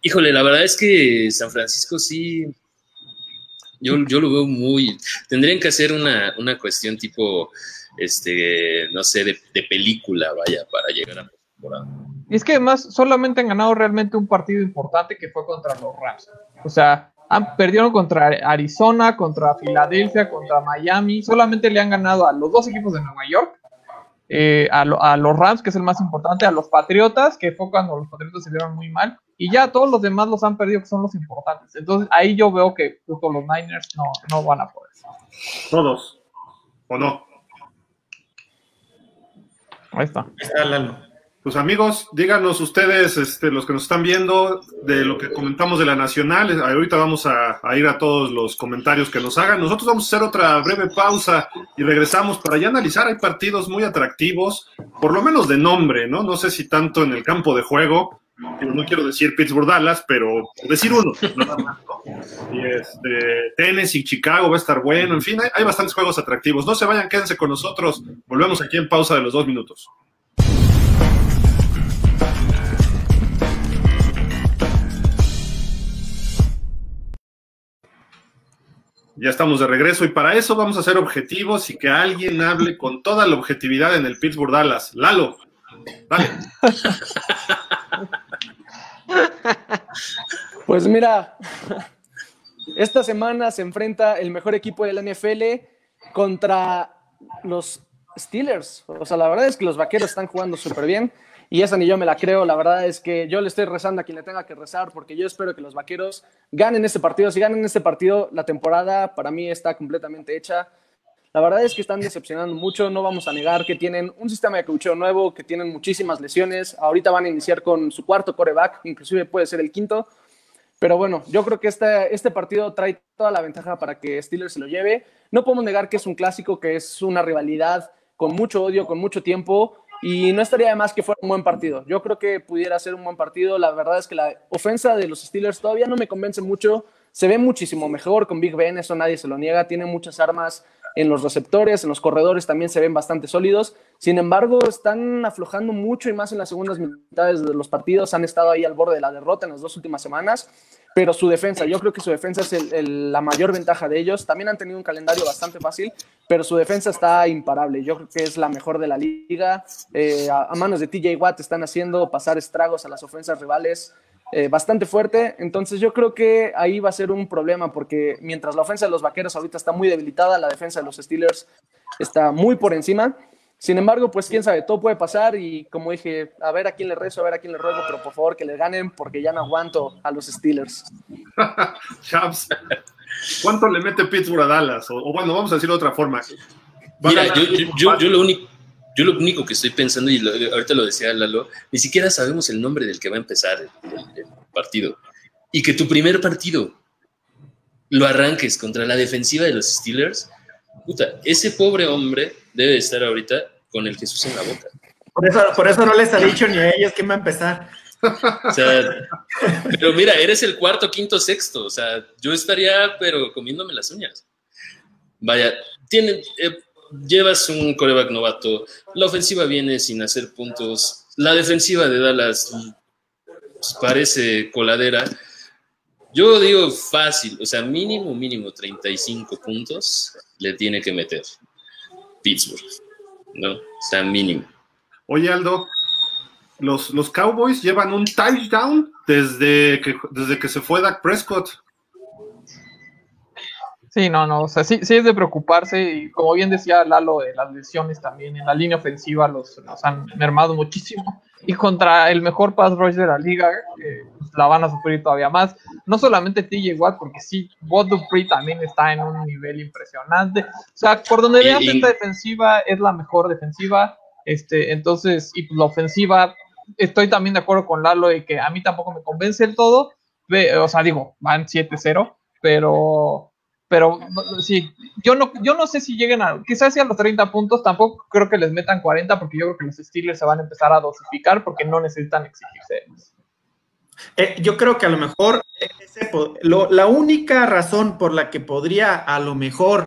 híjole, la verdad es que San Francisco sí, yo, yo lo veo muy... Tendrían que hacer una, una cuestión tipo, este, no sé, de, de película, vaya, para llegar a la temporada. Y es que además solamente han ganado realmente un partido importante que fue contra los Rams. O sea, han, perdieron contra Arizona, contra Filadelfia, contra Miami. Solamente le han ganado a los dos equipos de Nueva York, eh, a, los Rams, que es el más importante, a los Patriotas, que fue cuando los Patriotas se vieron muy mal, y ya todos los demás los han perdido, que son los importantes. Entonces ahí yo veo que justo los Niners no, no van a poder. Todos, ¿o no? Ahí está. Está Lalo. Pues amigos, díganos ustedes, este, los que nos están viendo, de lo que comentamos de la Nacional. Ahorita vamos a, ir a todos los comentarios que nos hagan. Nosotros vamos a hacer otra breve pausa y regresamos para ya analizar. Hay partidos muy atractivos, por lo menos de nombre, ¿no? No sé si tanto en el campo de juego. No quiero decir Pittsburgh Dallas, pero decir uno. [laughs] Y este, Tennessee, Chicago va a estar bueno. En fin, hay bastantes juegos atractivos. No se vayan, quédense con nosotros. Volvemos aquí en pausa de los dos minutos. Ya estamos de regreso y para eso vamos a ser objetivos y que alguien hable con toda la objetividad en el Pittsburgh Dallas. Lalo, dale. [laughs] Pues mira, esta semana se enfrenta el mejor equipo de la NFL contra los Steelers. O sea, la verdad es que los vaqueros están jugando súper bien y esa ni yo me la creo. La verdad es que yo le estoy rezando a quien le tenga que rezar porque yo espero que los vaqueros ganen este partido. Si ganan este partido, la temporada para mí está completamente hecha. La verdad es que están decepcionando mucho. No vamos a negar que tienen un sistema de coacheo nuevo, que tienen muchísimas lesiones. Ahorita van a iniciar con su cuarto coreback, inclusive puede ser el quinto. Pero bueno, yo creo que este, este partido trae toda la ventaja para que Steelers se lo lleve. No podemos negar que es un clásico, que es una rivalidad con mucho odio, con mucho tiempo. Y no estaría de más que fuera un buen partido. Yo creo que pudiera ser un buen partido. La verdad es que la ofensa de los Steelers todavía no me convence mucho. Se ve muchísimo mejor con Big Ben, eso nadie se lo niega. Tiene muchas armas en los receptores, en los corredores también se ven bastante sólidos. Sin embargo, están aflojando mucho y más en las segundas mitades de los partidos. Han estado ahí al borde de la derrota en las dos últimas semanas. Pero su defensa, yo creo que su defensa es el- la mayor ventaja de ellos. También han tenido un calendario bastante fácil, pero su defensa está imparable. Yo creo que es la mejor de la liga. Eh, a, a manos de TJ Watt están haciendo pasar estragos a las ofensas rivales eh, bastante fuerte. Entonces yo creo que ahí va a ser un problema porque mientras la ofensa de los Vaqueros ahorita está muy debilitada, la defensa de los Steelers está muy por encima. Sin embargo, pues quién sabe, todo puede pasar y como dije, a ver a quién le rezo, a ver a quién le ruego, pero por favor que le ganen porque ya no aguanto a los Steelers. [laughs] Chaps, ¿cuánto le mete Pittsburgh a Dallas? O, o bueno, vamos a decirlo de otra forma. ¿Va a Mira, yo, yo, yo, yo lo único, yo lo único que estoy pensando, y lo- ahorita lo decía Lalo, ni siquiera sabemos el nombre del que va a empezar el, el partido. Y que tu primer partido lo arranques contra la defensiva de los Steelers, puta, ese pobre hombre debe estar ahorita con el Jesús en la boca. Por eso, por eso no les ha dicho ni a ellos quién va a empezar. O sea, pero mira, eres el cuarto, quinto, sexto. O sea, yo estaría, pero comiéndome las uñas. Vaya, tiene, eh, llevas un coreback novato. La ofensiva viene sin hacer puntos. La defensiva de Dallas pues, parece coladera. Yo digo fácil, o sea, mínimo, mínimo 35 puntos le tiene que meter Pittsburgh, ¿no? O sea, mínimo. Oye, Aldo, los, los Cowboys llevan un touchdown desde que, desde que se fue Dak Prescott. Sí, no, no, o sea, sí, sí es de preocuparse y como bien decía Lalo, eh, las lesiones también en la línea ofensiva los, los han mermado muchísimo y contra el mejor pass rush de la liga eh, pues, la van a sufrir todavía más. No solamente TJ Watt, porque sí, Watt Dupree también está en un nivel impresionante. O sea, por donde Y- veas y- esta defensiva es la mejor defensiva, este, entonces, y pues la ofensiva, estoy también de acuerdo con Lalo de que a mí tampoco me convence el todo, o sea, digo, van 7-0, pero pero sí, yo no, yo no sé si lleguen a, quizás a los 30 puntos, tampoco creo que les metan 40 porque yo creo que los Steelers se van a empezar a dosificar porque no necesitan exigirse. Eh, yo creo que a lo mejor lo- la única razón por la que podría a lo mejor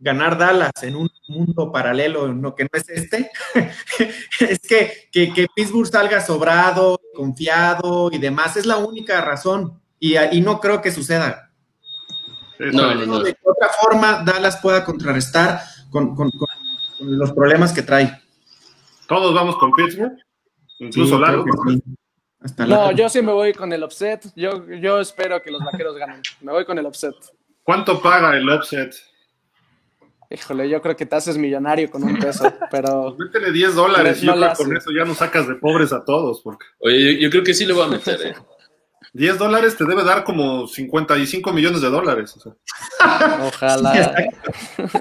ganar Dallas en un mundo paralelo, no que no es este, [laughs] es que, que, que Pittsburgh salga sobrado, confiado y demás. Es la única razón y, y no creo que suceda. No, no, no. De otra forma, Dallas pueda contrarrestar con, con- con- con los problemas que trae. Todos vamos con Pittsburgh, incluso Sí, sí. Hasta No, yo sí me voy con el upset. Yo, yo espero que los vaqueros ganen. Me voy con el upset. ¿Cuánto paga el offset? Híjole, yo creo que te haces millonario con un peso, [laughs] pero Pues métele 10 dólares No- y yo creo con eso ya nos sacas de pobres a todos. Porque... Oye, yo, yo creo que sí le voy a meter, ¿eh? 10 dólares te debe dar como 55 millones de dólares. O sea, Ojalá.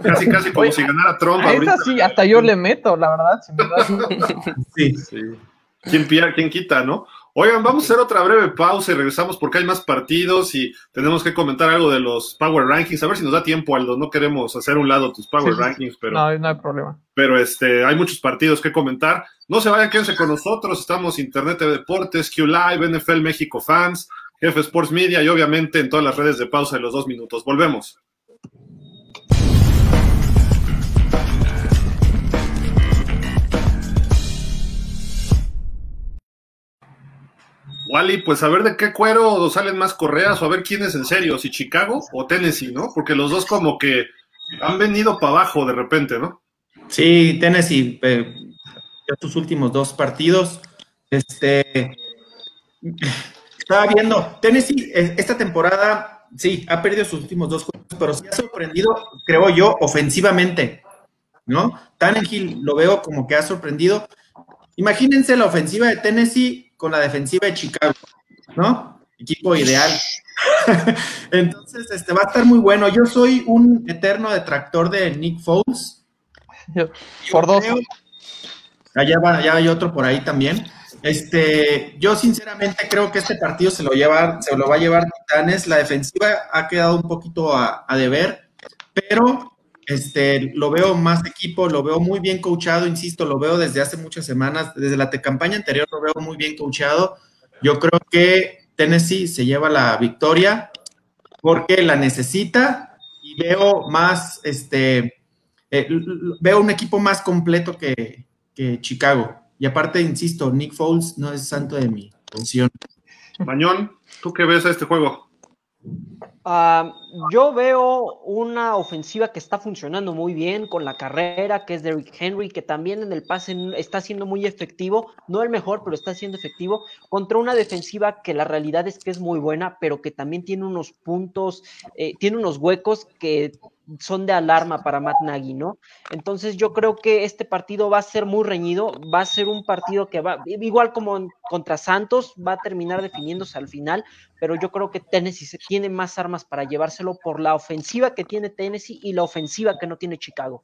casi, casi como si ganara Trump A ahorita. esa sí, hasta yo le meto, la verdad. si me das- Sí. Sí. ¿Quién, pilla, quién quita, no? Oigan, vamos a hacer otra breve pausa y regresamos porque hay más partidos y tenemos que comentar algo de los Power Rankings. A ver si nos da tiempo, Aldo. No queremos hacer un lado tus Power sí. Rankings, pero, No, no hay problema. pero este, hay muchos partidos que comentar. No se vayan, quédense con nosotros. Estamos Internet de Deportes, Q Live, NFL México Fans, Jefe Sports Media y obviamente en todas las redes de pausa de los dos minutos. Volvemos. Wally, pues a ver de qué cuero salen más correas o a ver quién es en serio, si Chicago o Tennessee, ¿no? Porque los dos como que han venido para abajo de repente, ¿no? Sí, Tennessee, eh, sus últimos dos partidos. Este, estaba viendo, Tennessee eh, esta temporada, sí, ha perdido sus últimos dos juegos, pero sí ha sorprendido, creo yo, ofensivamente, ¿no? Tannehill lo veo como que ha sorprendido. Imagínense la ofensiva de Tennessee con la defensiva de Chicago, ¿no? Equipo ideal. [laughs] Entonces, este va a estar muy bueno. Yo soy un eterno detractor de Nick Foles. Yo- Por dos. creo- Allá va, ya hay otro por ahí también. Este, yo sinceramente creo que este partido se lo lleva, se lo va a llevar Titanes. La defensiva ha quedado un poquito a, a deber, pero este, lo veo más equipo, lo veo muy bien coachado, insisto, lo veo desde hace muchas semanas, desde la campaña anterior lo veo muy bien coachado. Yo creo que Tennessee se lleva la victoria porque la necesita y veo más, este, eh, veo un equipo más completo que, que Chicago. Y aparte, insisto, Nick Foles no es santo de mi función. Mañón, ¿tú qué ves a este juego? Ah, yo veo una ofensiva que está funcionando muy bien con la carrera, que es Derrick Henry, que también en el pase está siendo muy efectivo, no el mejor, pero está siendo efectivo, contra una defensiva que la realidad es que es muy buena, pero que también tiene unos puntos, eh, tiene unos huecos que son de alarma para Matt Nagy, ¿no? Entonces yo creo que este partido va a ser muy reñido, va a ser un partido que va, igual como contra Santos, va a terminar definiéndose al final, pero yo creo que Tennessee se- tiene más armas para llevárselo por la ofensiva que tiene Tennessee y la ofensiva que no tiene Chicago.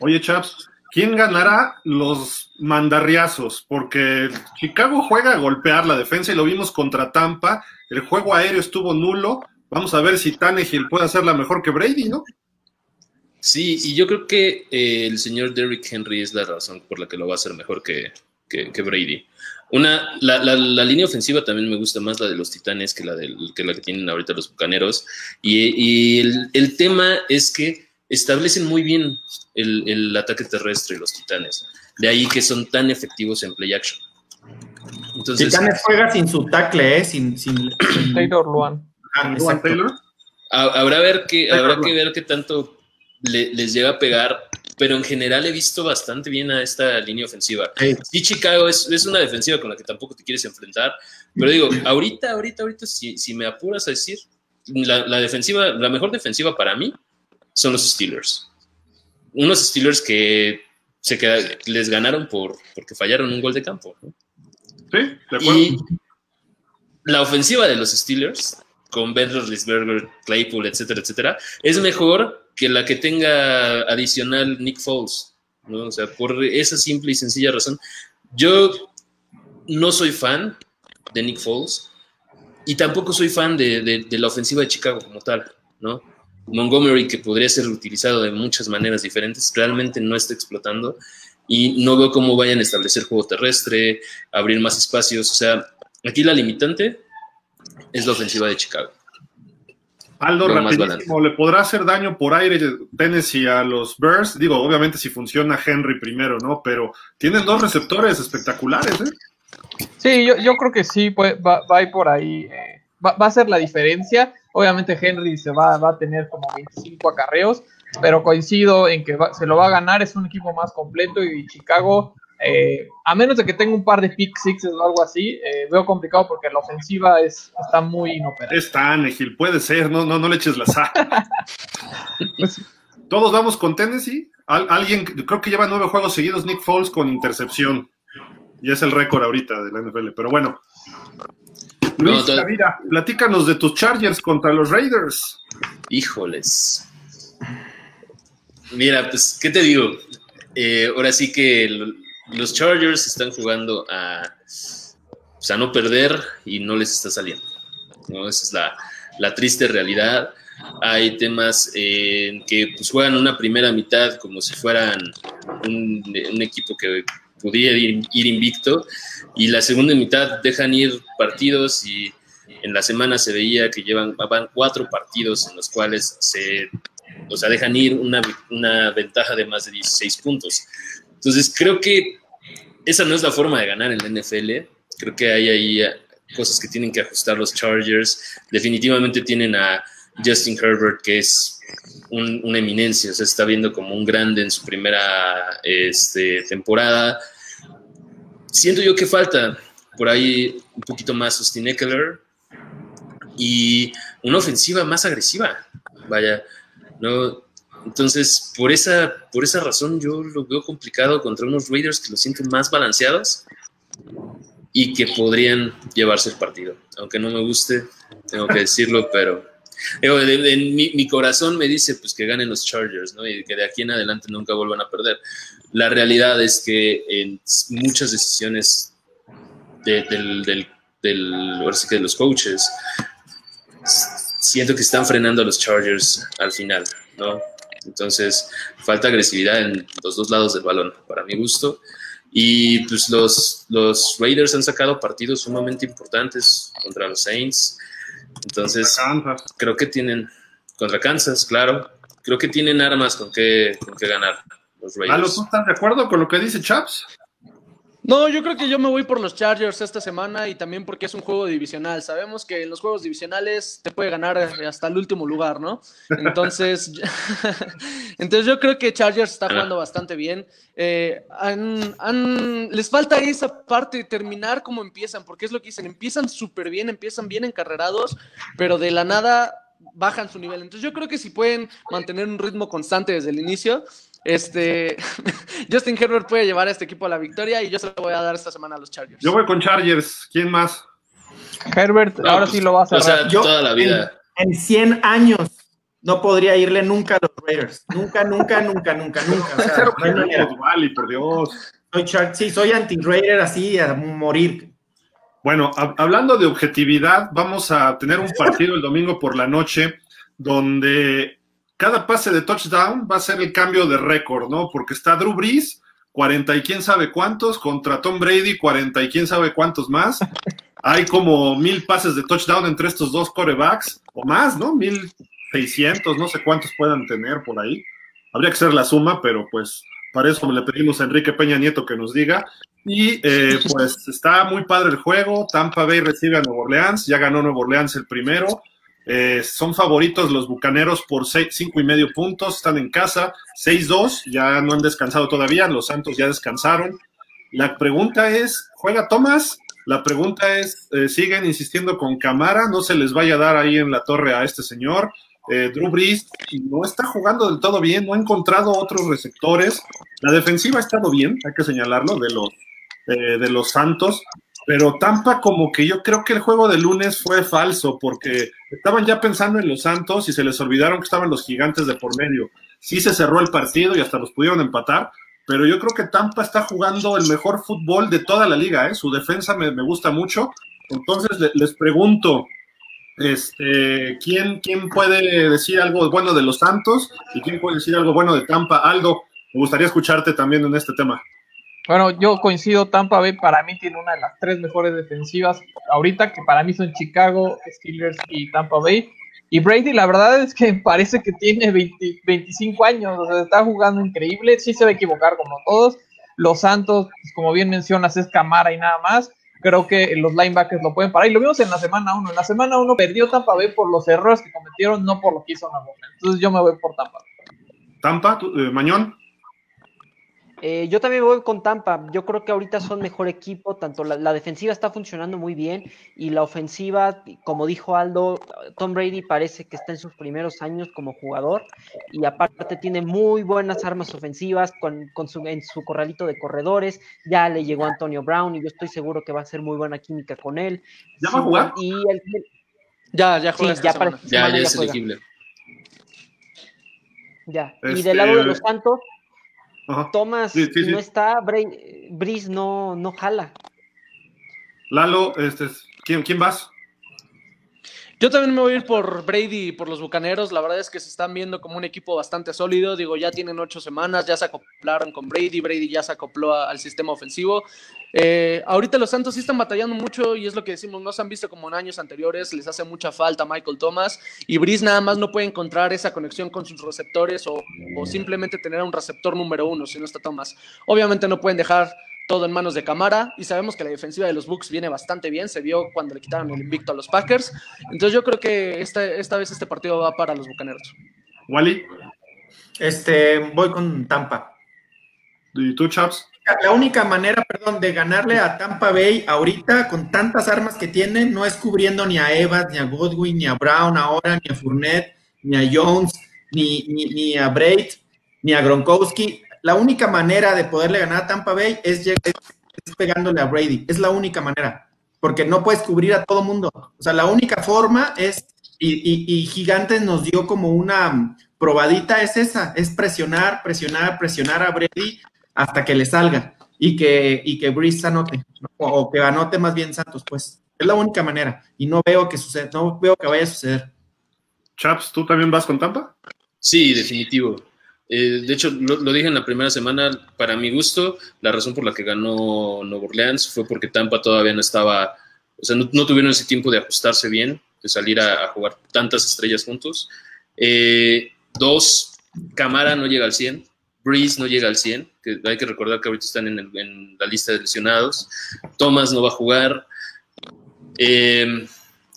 Oye, Chaps, ¿quién ganará los mandarriazos? Porque Chicago juega a golpear la defensa y lo vimos contra Tampa. El juego aéreo estuvo nulo. Vamos a ver si Tannehill puede hacerla mejor que Brady, ¿no? Sí, y yo creo que eh, el señor Derrick Henry es la razón por la que lo va a hacer mejor que, que- que Brady. Una, la, la- la línea ofensiva también me gusta más la de los Titanes que la, del, que la que tienen ahorita los Bucaneros. Y, y el, el tema es que establecen muy bien el, el ataque terrestre los Titanes. De ahí que son tan efectivos en play action. Entonces, Titanes juega sin su tackle, ¿eh? Sin, sin, sin- Taylor Luan. Ah, Habrá, ver que, habrá que ver qué tanto le- les llega a pegar, pero en general he visto bastante bien a esta línea ofensiva. Sí. Sí, Chicago es, es una defensiva con la que tampoco te quieres enfrentar, pero digo, ahorita, ahorita, ahorita, si, si me apuras a decir, la, la defensiva, la mejor defensiva para mí son los Steelers. Unos Steelers que se queda- les ganaron por, porque fallaron un gol de campo. ¿no? Sí, de acuerdo. Y la ofensiva de los Steelers, con Ben Roethlisberger, Claypool, etcétera, etcétera, es mejor que la que tenga adicional Nick Foles. ¿no? O sea, por esa simple y sencilla razón. Yo no soy fan de Nick Foles y tampoco soy fan de, de- la ofensiva de Chicago como tal, ¿no? Montgomery, que podría ser utilizado de muchas maneras diferentes, realmente no está explotando y no veo cómo vayan a establecer juego terrestre, abrir más espacios. O sea, aquí la limitante es la ofensiva de Chicago. Aldo, Lo rapidísimo, ¿le podrá hacer daño por aire Tennessee a los Bears? Digo, obviamente si funciona Henry primero, ¿no? Pero tienen dos receptores espectaculares, ¿eh? Sí, yo, yo creo que sí, pues, va, va a ir por ahí. eh, va, va a ser la diferencia. Obviamente Henry se va, va a tener como 25 acarreos, pero coincido en que va- se lo va a ganar. Es un equipo más completo y Chicago, eh, a menos de que tenga un par de pick sixes o algo así, eh, veo complicado porque la ofensiva es, está muy inoperante. Es Tannehill, puede ser, no, no, no le eches la sal. Pues, [laughs] Todos vamos con Tennessee. Al- alguien, creo que lleva nueve juegos seguidos Nick Foles con intercepción. Y es el récord ahorita de la NFL. Pero bueno. Luis, mira, platícanos de tus Chargers contra los Raiders. Híjoles. Mira, pues, ¿qué te digo? Eh, ahora sí que los Chargers están jugando a, pues, a no perder y no les está saliendo. ¿no? Esa es la, la triste realidad. Hay temas en que pues, juegan una primera mitad como si fueran un, equipo que pudiera ir, ir, invicto y la segunda mitad dejan ir partidos y en la semana se veía que llevan van cuatro partidos en los cuales se o sea, dejan ir una, una ventaja de más de 16 puntos. Entonces, creo que esa no es la forma de ganar en la NFL. Creo que hay ahí cosas que tienen que ajustar los Chargers. Definitivamente tienen a Justin Herbert, que es un, una eminencia, se está viendo como un grande en su primera este, temporada. Siento yo que falta por ahí un poquito más Austin Eckler y una ofensiva más agresiva. Vaya, ¿no? Entonces, por esa, por esa razón yo lo veo complicado contra unos Raiders que lo sienten más balanceados y que podrían llevarse el partido. Aunque no me guste, tengo que decirlo, [laughs] pero en mi, corazón me dice pues que ganen los Chargers, ¿no? Y que de aquí en adelante nunca vuelvan a perder. La realidad es que en muchas decisiones de, del, del, del, sí que de los coaches, siento que están frenando a los Chargers al final, ¿no? Entonces, falta agresividad en los dos lados del balón, para mi gusto. Y pues los, los Raiders han sacado partidos sumamente importantes contra los Saints. Entonces, creo que tienen, contra Kansas, claro, creo que tienen armas con que, con que ganar los Raiders. ¿tú estás de acuerdo con lo que dice Chaps? No, yo creo que yo me voy por los Chargers esta semana y también porque es un juego divisional. Sabemos que en los juegos divisionales te puede ganar hasta el último lugar, ¿no? Entonces, [laughs] entonces yo creo que Chargers está jugando bastante bien. Eh, han, han, les falta esa parte de terminar como empiezan, porque es lo que dicen, empiezan súper bien, empiezan bien encarrerados, pero de la nada bajan su nivel. Entonces yo creo que si pueden mantener un ritmo constante desde el inicio, este, [laughs] Justin Herbert puede llevar a este equipo a la victoria y yo se lo voy a dar esta semana a los Chargers. Yo voy con Chargers. ¿Quién más? Herbert, ahora pues, sí lo va a hacer. O sea, yo, toda la vida. En, en, 100 años no podría irle nunca a los Raiders. Nunca, nunca, nunca, nunca, nunca. O sea, no vale, por Dios. Soy sí, soy anti-Raider así a morir. Bueno, hablando de objetividad, vamos a tener un partido el domingo por la noche donde cada pase de touchdown va a ser el cambio de récord, ¿no? Porque está Drew Brees, 40 y quién sabe cuántos, contra Tom Brady, 40 y quién sabe cuántos más. Hay como mil pases de touchdown entre estos dos corebacks, o más, ¿no? Mil seiscientos, no sé cuántos puedan tener por ahí. Habría que hacer la suma, pero pues para eso le pedimos a Enrique Peña Nieto que nos diga. Y eh, pues está muy padre el juego. Tampa Bay recibe a Nuevo Orleans, ya ganó Nuevo Orleans el primero. Eh, son favoritos los Bucaneros por cinco y medio puntos, están en casa, 6-2, ya no han descansado todavía, los Santos ya descansaron. La pregunta es, ¿juega Tomás? La pregunta es, eh, ¿siguen insistiendo con Camara? ¿No se les vaya a dar ahí en la torre a este señor? Eh, Drew Brees no está jugando del todo bien, no ha encontrado otros receptores. La defensiva ha estado bien, hay que señalarlo, de los, de los Santos, pero Tampa como que yo creo que el juego de lunes fue falso porque estaban ya pensando en los Santos y se les olvidaron que estaban los gigantes de por medio. Sí se cerró el partido y hasta los pudieron empatar, pero yo creo que Tampa está jugando el mejor fútbol de toda la liga, ¿eh? su defensa me, gusta mucho. Entonces le, les pregunto, este, ¿quién, ¿quién puede decir algo bueno de los Santos y quién puede decir algo bueno de Tampa? Aldo, me gustaría escucharte también en este tema. Bueno, yo coincido, Tampa Bay para mí tiene una de las tres mejores defensivas ahorita, que para mí son Chicago, Steelers y Tampa Bay. Y Brady, la verdad es que [laughs] parece que tiene 20, 25 años, o sea, está jugando increíble, sí se va a equivocar como todos. Los Santos, pues, como bien mencionas, es Camara y nada más. Creo que los linebackers lo pueden parar. Y lo vimos en la semana 1. En la semana 1 perdió Tampa Bay por los errores que cometieron, no por lo que hizo Nuevo Entonces yo me voy por Tampa. ¿Tampa? Eh, ¿Mañón? Eh, yo también voy con Tampa. Yo creo que ahorita son mejor equipo. Tanto la, defensiva está funcionando muy bien y la ofensiva, como dijo Aldo, Tom Brady parece que está en sus primeros años como jugador y aparte tiene muy buenas armas ofensivas con, su, en su corralito de corredores. Ya le llegó Antonio Brown y yo estoy seguro que va a ser muy buena química con él. ¿Ya va a jugar? Y el, ya, ya juega. ya, ya, ya, es elegible. Ya. Y del lado de este, los Santos, Thomas no está, Brice no, no jala. Lalo, este, ¿quién, ¿quién vas? Yo también me voy a ir por Brady y por los Bucaneros. La verdad es que se están viendo como un equipo bastante sólido. Digo, ya tienen ocho semanas, ya se acoplaron con Brady. Brady ya se acopló al sistema ofensivo. Eh, ahorita los Santos sí están batallando mucho y es lo que decimos, no se han visto como en años anteriores, les hace mucha falta Michael Thomas y Brice nada más no puede encontrar esa conexión con sus receptores o, o simplemente tener un receptor número uno si no está Thomas. Obviamente no pueden dejar todo en manos de Camara y sabemos que la defensiva de los Bucks viene bastante bien, se vio cuando le quitaron el invicto a los Packers, entonces yo creo que esta, esta vez este partido va para los Bucaneros. Wally. Este, voy con Tampa. ¿Y tú, Chaps? La única manera, perdón, de ganarle a Tampa Bay ahorita con tantas armas que tiene no es cubriendo ni a Evans, ni a Godwin, ni a Brown ahora, ni a Fournette, ni a Jones, ni, ni, ni a Braid, ni a Gronkowski la única manera de poderle ganar a Tampa Bay es, pegándole a Brady. Es la única manera, porque no puedes cubrir a todo mundo. O sea, la única forma es, y, Gigantes nos dio como una probadita, es esa, es presionar, presionar, presionar a Brady hasta que le salga y que, y que Breeze anote, o, que anote más bien Santos, pues. Es la única manera y no veo que suceda, no veo que vaya a suceder. Chaps, ¿tú también vas con Tampa? Sí, definitivo. Eh, de hecho, lo, dije en la primera semana, para mi gusto, la razón por la que ganó Nuevo Orleans fue porque Tampa todavía no estaba, o sea, no, tuvieron ese tiempo de ajustarse bien, de salir a, jugar tantas estrellas juntos. Eh, dos, Camara no llega al 100, Breeze no llega al 100, que hay que recordar que ahorita están en, la lista de lesionados, Thomas no va a jugar. Eh,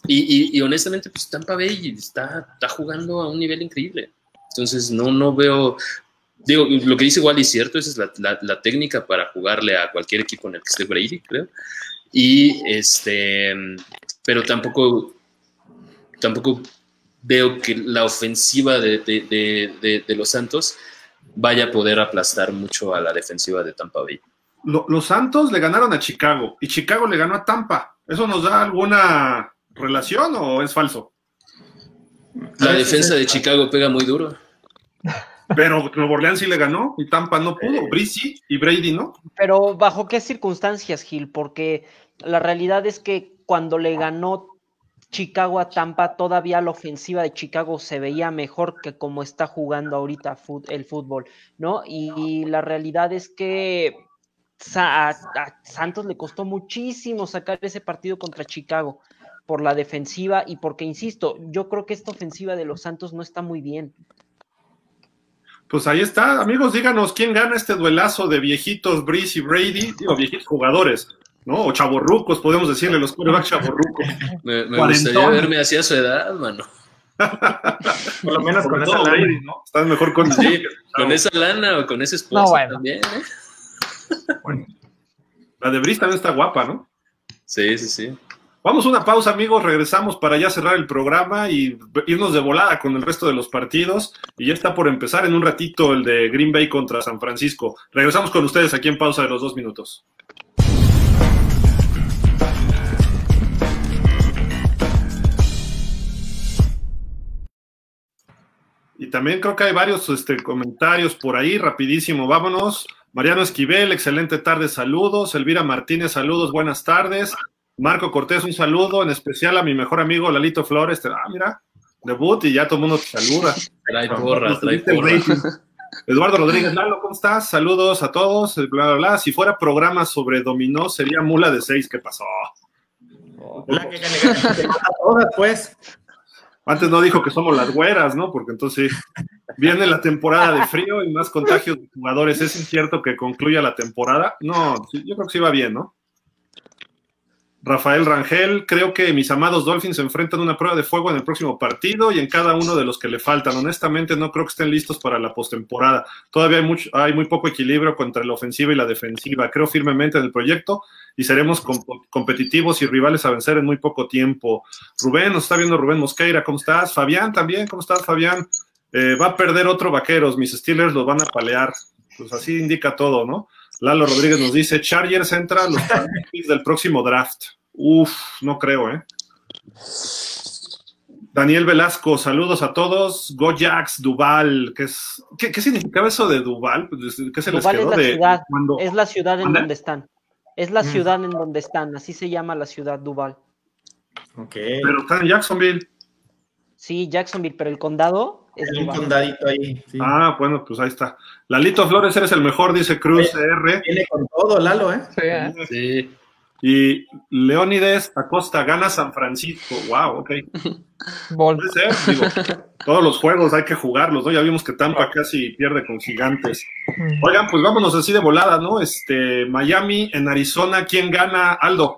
y, honestamente, pues Tampa Bay está jugando a un nivel increíble. Entonces, no, no veo, digo, lo que dice Wally es cierto, esa es la, técnica para jugarle a cualquier equipo en el que esté Brady, creo. Y este, pero tampoco, tampoco veo que la ofensiva de, los Santos vaya a poder aplastar mucho a la defensiva de Tampa Bay. los Santos le ganaron a Chicago y Chicago le ganó a Tampa. ¿Eso nos da alguna relación o es falso? La defensa de Chicago pega muy duro. Pero Nuevo Orleans sí le ganó y Tampa no pudo, eh, Brice y Brady no. Pero ¿bajo qué circunstancias, Gil? Porque la realidad es que cuando le ganó Chicago a Tampa, todavía la ofensiva de Chicago se veía mejor que como está jugando ahorita el fútbol, ¿no? Y la realidad es que a, Santos le costó muchísimo sacar ese partido contra Chicago por la defensiva y porque, insisto, yo creo que esta ofensiva de los Santos no está muy bien. Pues ahí está, amigos, díganos quién gana este duelazo de viejitos Breeze y Brady, digo, viejitos jugadores, ¿no? O chaborrucos, podemos decirle, los quarterbacks chaborrucos. Me, me gustaría verme hacia su edad, mano. Por lo menos con, esa lana, ¿no? Estás mejor con, sí, [laughs] con esa lana o con ese esposo también, ¿eh? Bueno, la de Brice también está guapa, ¿no? Sí, sí, sí. Vamos a una pausa, amigos. Regresamos para ya cerrar el programa y irnos de volada con el resto de los partidos. Y ya está por empezar en un ratito el de Green Bay contra San Francisco. Regresamos con ustedes aquí en pausa de los dos minutos. Y también creo que hay varios este, comentarios por ahí, rapidísimo, vámonos. Mariano Esquivel, excelente tarde, saludos. Elvira Martínez, saludos, buenas tardes. Marco Cortés, un saludo, en especial a mi mejor amigo Lalito Flores. Ah, mira, debut y ya todo el mundo te saluda. Trae porra, trae Eduardo Rodríguez Lalo, ¿cómo estás? Saludos a todos, bla, bla, bla. Si fuera programa sobre dominó, sería mula de seis. ¿Qué pasó? pues. Antes no dijo que somos las güeras, ¿no? Porque entonces viene la temporada de frío y más contagios de jugadores. ¿Es incierto que concluya la temporada? No, yo creo que sí va bien, ¿no? Rafael Rangel, creo que mis amados Dolphins se enfrentan una prueba de fuego en el próximo partido y en cada uno de los que le faltan. Honestamente, no creo que estén listos para la postemporada. Todavía hay, mucho, hay muy poco equilibrio contra la ofensiva y la defensiva. Creo firmemente en el proyecto y seremos competitivos y rivales a vencer en muy poco tiempo. Rubén, nos está viendo Rubén Mosqueira, ¿cómo estás? Fabián también, ¿cómo estás, Fabián? Eh, va a perder otro vaqueros, mis Steelers los van a palear. Pues así indica todo, ¿no? Lalo Rodríguez nos dice, Chargers entra a los [laughs] del próximo draft. Uf, no creo, ¿eh? Daniel Velasco, saludos a todos. Gojax Duval, ¿qué, es, qué, significaba eso de Duval? Pues, ¿Qué se Duval les quedó es la de ciudad, Es la ciudad en donde están. Es la mm. ciudad en donde están, así se llama la ciudad Duval. Ok. Pero está en Jacksonville. Sí, Jacksonville, pero el condado es un condadito ahí. Ah, bueno, pues ahí está. Lalito Flores, eres el mejor, dice Cruz R. Viene con todo, Lalo, ¿eh? Sí. ¿eh? sí. Y Leónides Acosta gana San Francisco. Wow, ok. Puede ser, digo, todos los juegos hay que jugarlos, ¿no? Ya vimos que Tampa casi pierde con gigantes. Oigan, pues vámonos así de volada, ¿no? Este, Miami en Arizona, ¿quién gana? Aldo.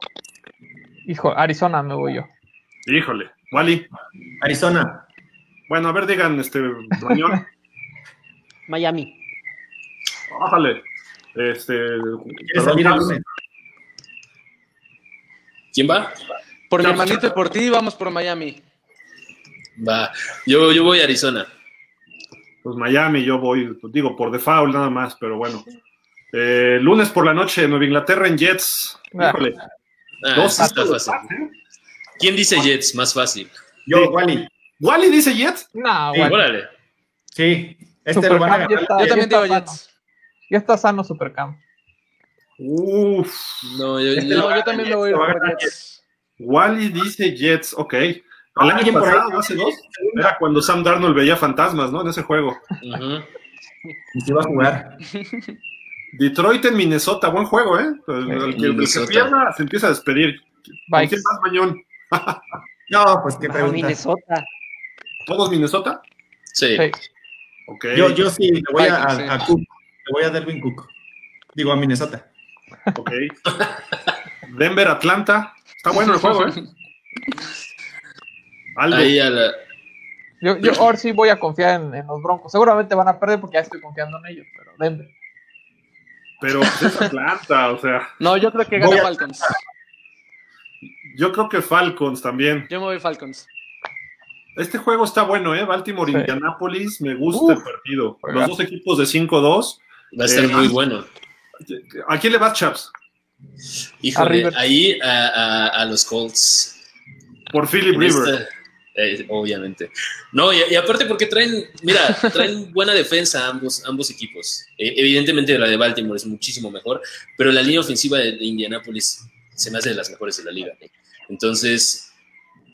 Hijo, Arizona me voy yo. Híjole, Wally. Arizona. Bueno, a ver, digan, este, [laughs] Miami. Bájale. Este, ¿Quién va? Por mi hermanito y por ti, vamos por Miami. Va, yo, yo voy a Arizona. Pues Miami, yo voy, pues digo, por default nada más, pero bueno. Eh, lunes por la noche, Nueva Inglaterra en Jets. Ah. Híjole. Ah, Dos está fácil. ¿Quién dice Jets? Más fácil. Yo, Wally. ¿Wally dice Jets? No, sí, órale. Sí, este lo van a ganar. yo también digo Jets. Ya está sano Supercamp. Uf. No, yo, este yo también me voy a Jets. Wally dice Jets, ok. El año pasado, hace dos, era cuando Sam Darnold veía fantasmas, ¿no? En ese juego. Y se iba a jugar. Detroit en Minnesota, buen juego, ¿eh? El, que, el que pierda se empieza a despedir. ¿Quién más, Mañón? [laughs] no, pues qué pregunta. Minnesota. ¿Todos Minnesota? Sí. Okay. Yo, yo sí, le voy a, a, Cook, le voy a Delvin Cook. Digo, a Minnesota. Ok. Denver, Atlanta. Está bueno el juego, ¿eh? [laughs] Ahí a la... Yo, yo ahora sí voy a confiar en, los Broncos. Seguramente van a perder porque ya estoy confiando en ellos, pero Denver. Pero pues, es Atlanta, o sea. [laughs] No, yo creo que gana Falcons. Yo creo que Falcons también. Yo me voy Falcons. Este juego está bueno, ¿eh? Baltimore, Indianapolis, me gusta el partido. Los dos equipos de 5-2. Va a ser eh, muy bueno. ¿A quién le vas, Chaps? Híjole, ahí a, los Colts. Por Philip River. Eh, obviamente. No, y, aparte porque traen, mira, traen [laughs] buena defensa ambos, ambos equipos. E, evidentemente la de Baltimore es muchísimo mejor, pero la línea ofensiva de, de Indianapolis se me hace de las mejores de la liga. Entonces,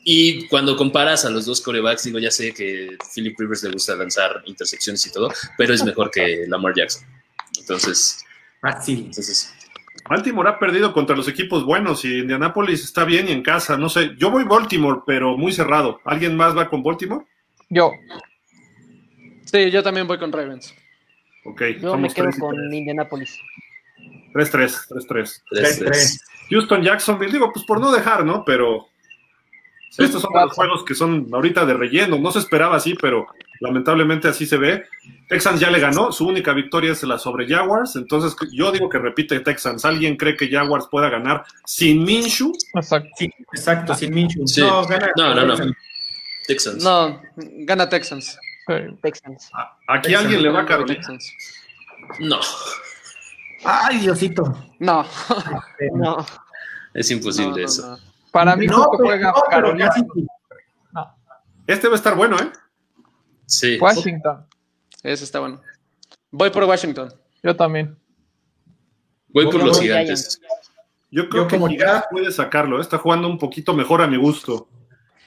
y cuando comparas a los dos corebacks, digo, ya sé que Philip Rivers le gusta lanzar intersecciones y todo, pero es mejor que Lamar Jackson. Entonces, fácil. Entonces, Baltimore ha perdido contra los equipos buenos y Indianapolis está bien y en casa. No sé, yo voy Baltimore, pero muy cerrado. ¿Alguien más va con Baltimore? Yo. Sí, yo también voy con Ravens. Ok. Yo me quedo con Indianapolis. 3-3, 3-3. Houston, Jacksonville, digo, pues por no dejar, ¿no? Pero estos son los juegos que son ahorita de relleno. No se esperaba así, pero lamentablemente así se ve. Texans ya le ganó, su única victoria es la sobre Jaguars, entonces yo digo que repite Texans. ¿Alguien cree que Jaguars pueda ganar sin Minshu? Exacto, exacto sin Minshu. No, gana, no, no, no. Texans. No, gana Texans. Texans. Aquí alguien le va a Carolina. No. Ay, Diosito. No. no. Es imposible eso. Para mí no, juega Carolina. Este va a estar bueno, ¿eh? Sí. Washington. Ese está bueno. Voy por Washington. Yo también. Voy por los gigantes. Yo creo que Gigantes puede sacarlo. ¿eh? Está jugando un poquito mejor a mi gusto.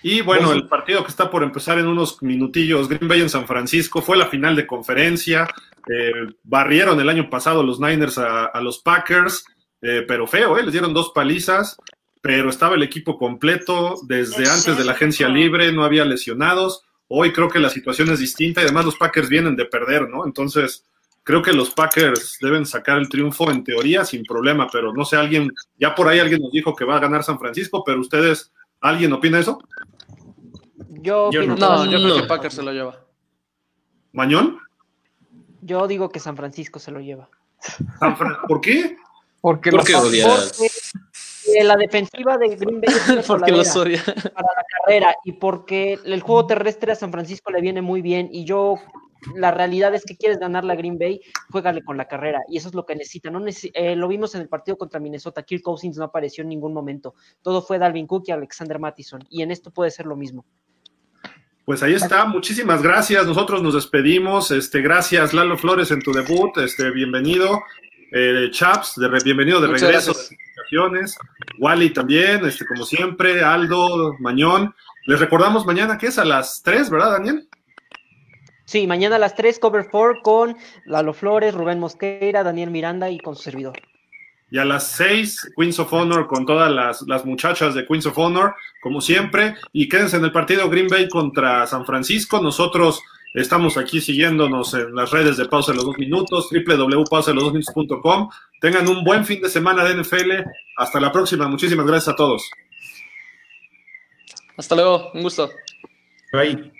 Y bueno, el partido que está por empezar en unos minutillos, Green Bay en San Francisco, fue la final de conferencia. Eh, barrieron el año pasado los Niners a, los Packers, eh, pero feo, ¿eh? les dieron dos palizas pero estaba el equipo completo desde antes de la agencia libre, no había lesionados. Hoy creo que la situación es distinta y además los Packers vienen de perder, ¿no? Entonces, creo que los Packers deben sacar el triunfo en teoría sin problema, pero no sé, alguien, ya por ahí alguien nos dijo que va a ganar San Francisco, pero ustedes, ¿alguien opina eso? Yo, Yo opino no. Yo creo que. Packers se lo lleva. ¿Mañón? yo digo que San Francisco se lo lleva. San Fran- ¿Por qué? Porque ¿Por los qué? Porque eh, la defensiva de Green Bay es [laughs] Porque los odia. para la carrera y porque el juego terrestre a San Francisco le viene muy bien y yo la realidad es que quieres ganar la Green Bay, juégale con la carrera y eso es lo que necesita. No eh, lo vimos en el partido contra Minnesota, Kirk Cousins no apareció en ningún momento. Todo fue Dalvin Cook y Alexander Mattison y en esto puede ser lo mismo. Pues ahí está, muchísimas gracias. Nosotros nos despedimos. Este, gracias, Lalo Flores, en tu debut. Este, bienvenido. Eh, Chaps, de re- bienvenido de Muchas regreso gracias. Wally también, este, como siempre, Aldo, Mañón. Les recordamos mañana que es a las 3, ¿verdad, Daniel? Sí, mañana a las 3, cover 4 con Lalo Flores, Rubén Mosqueira, Daniel Miranda y con su servidor. Y a las 6, Queens of Honor con todas las, las muchachas de Queens of Honor, como siempre. Y quédense en el partido Green Bay contra San Francisco. Nosotros estamos aquí siguiéndonos en las redes de Pausa de los Dos Minutos, www.pausadelosdosminutos.com. Tengan un buen fin de semana de NFL. Hasta la próxima. Muchísimas gracias a todos. Hasta luego, un gusto. Ahí.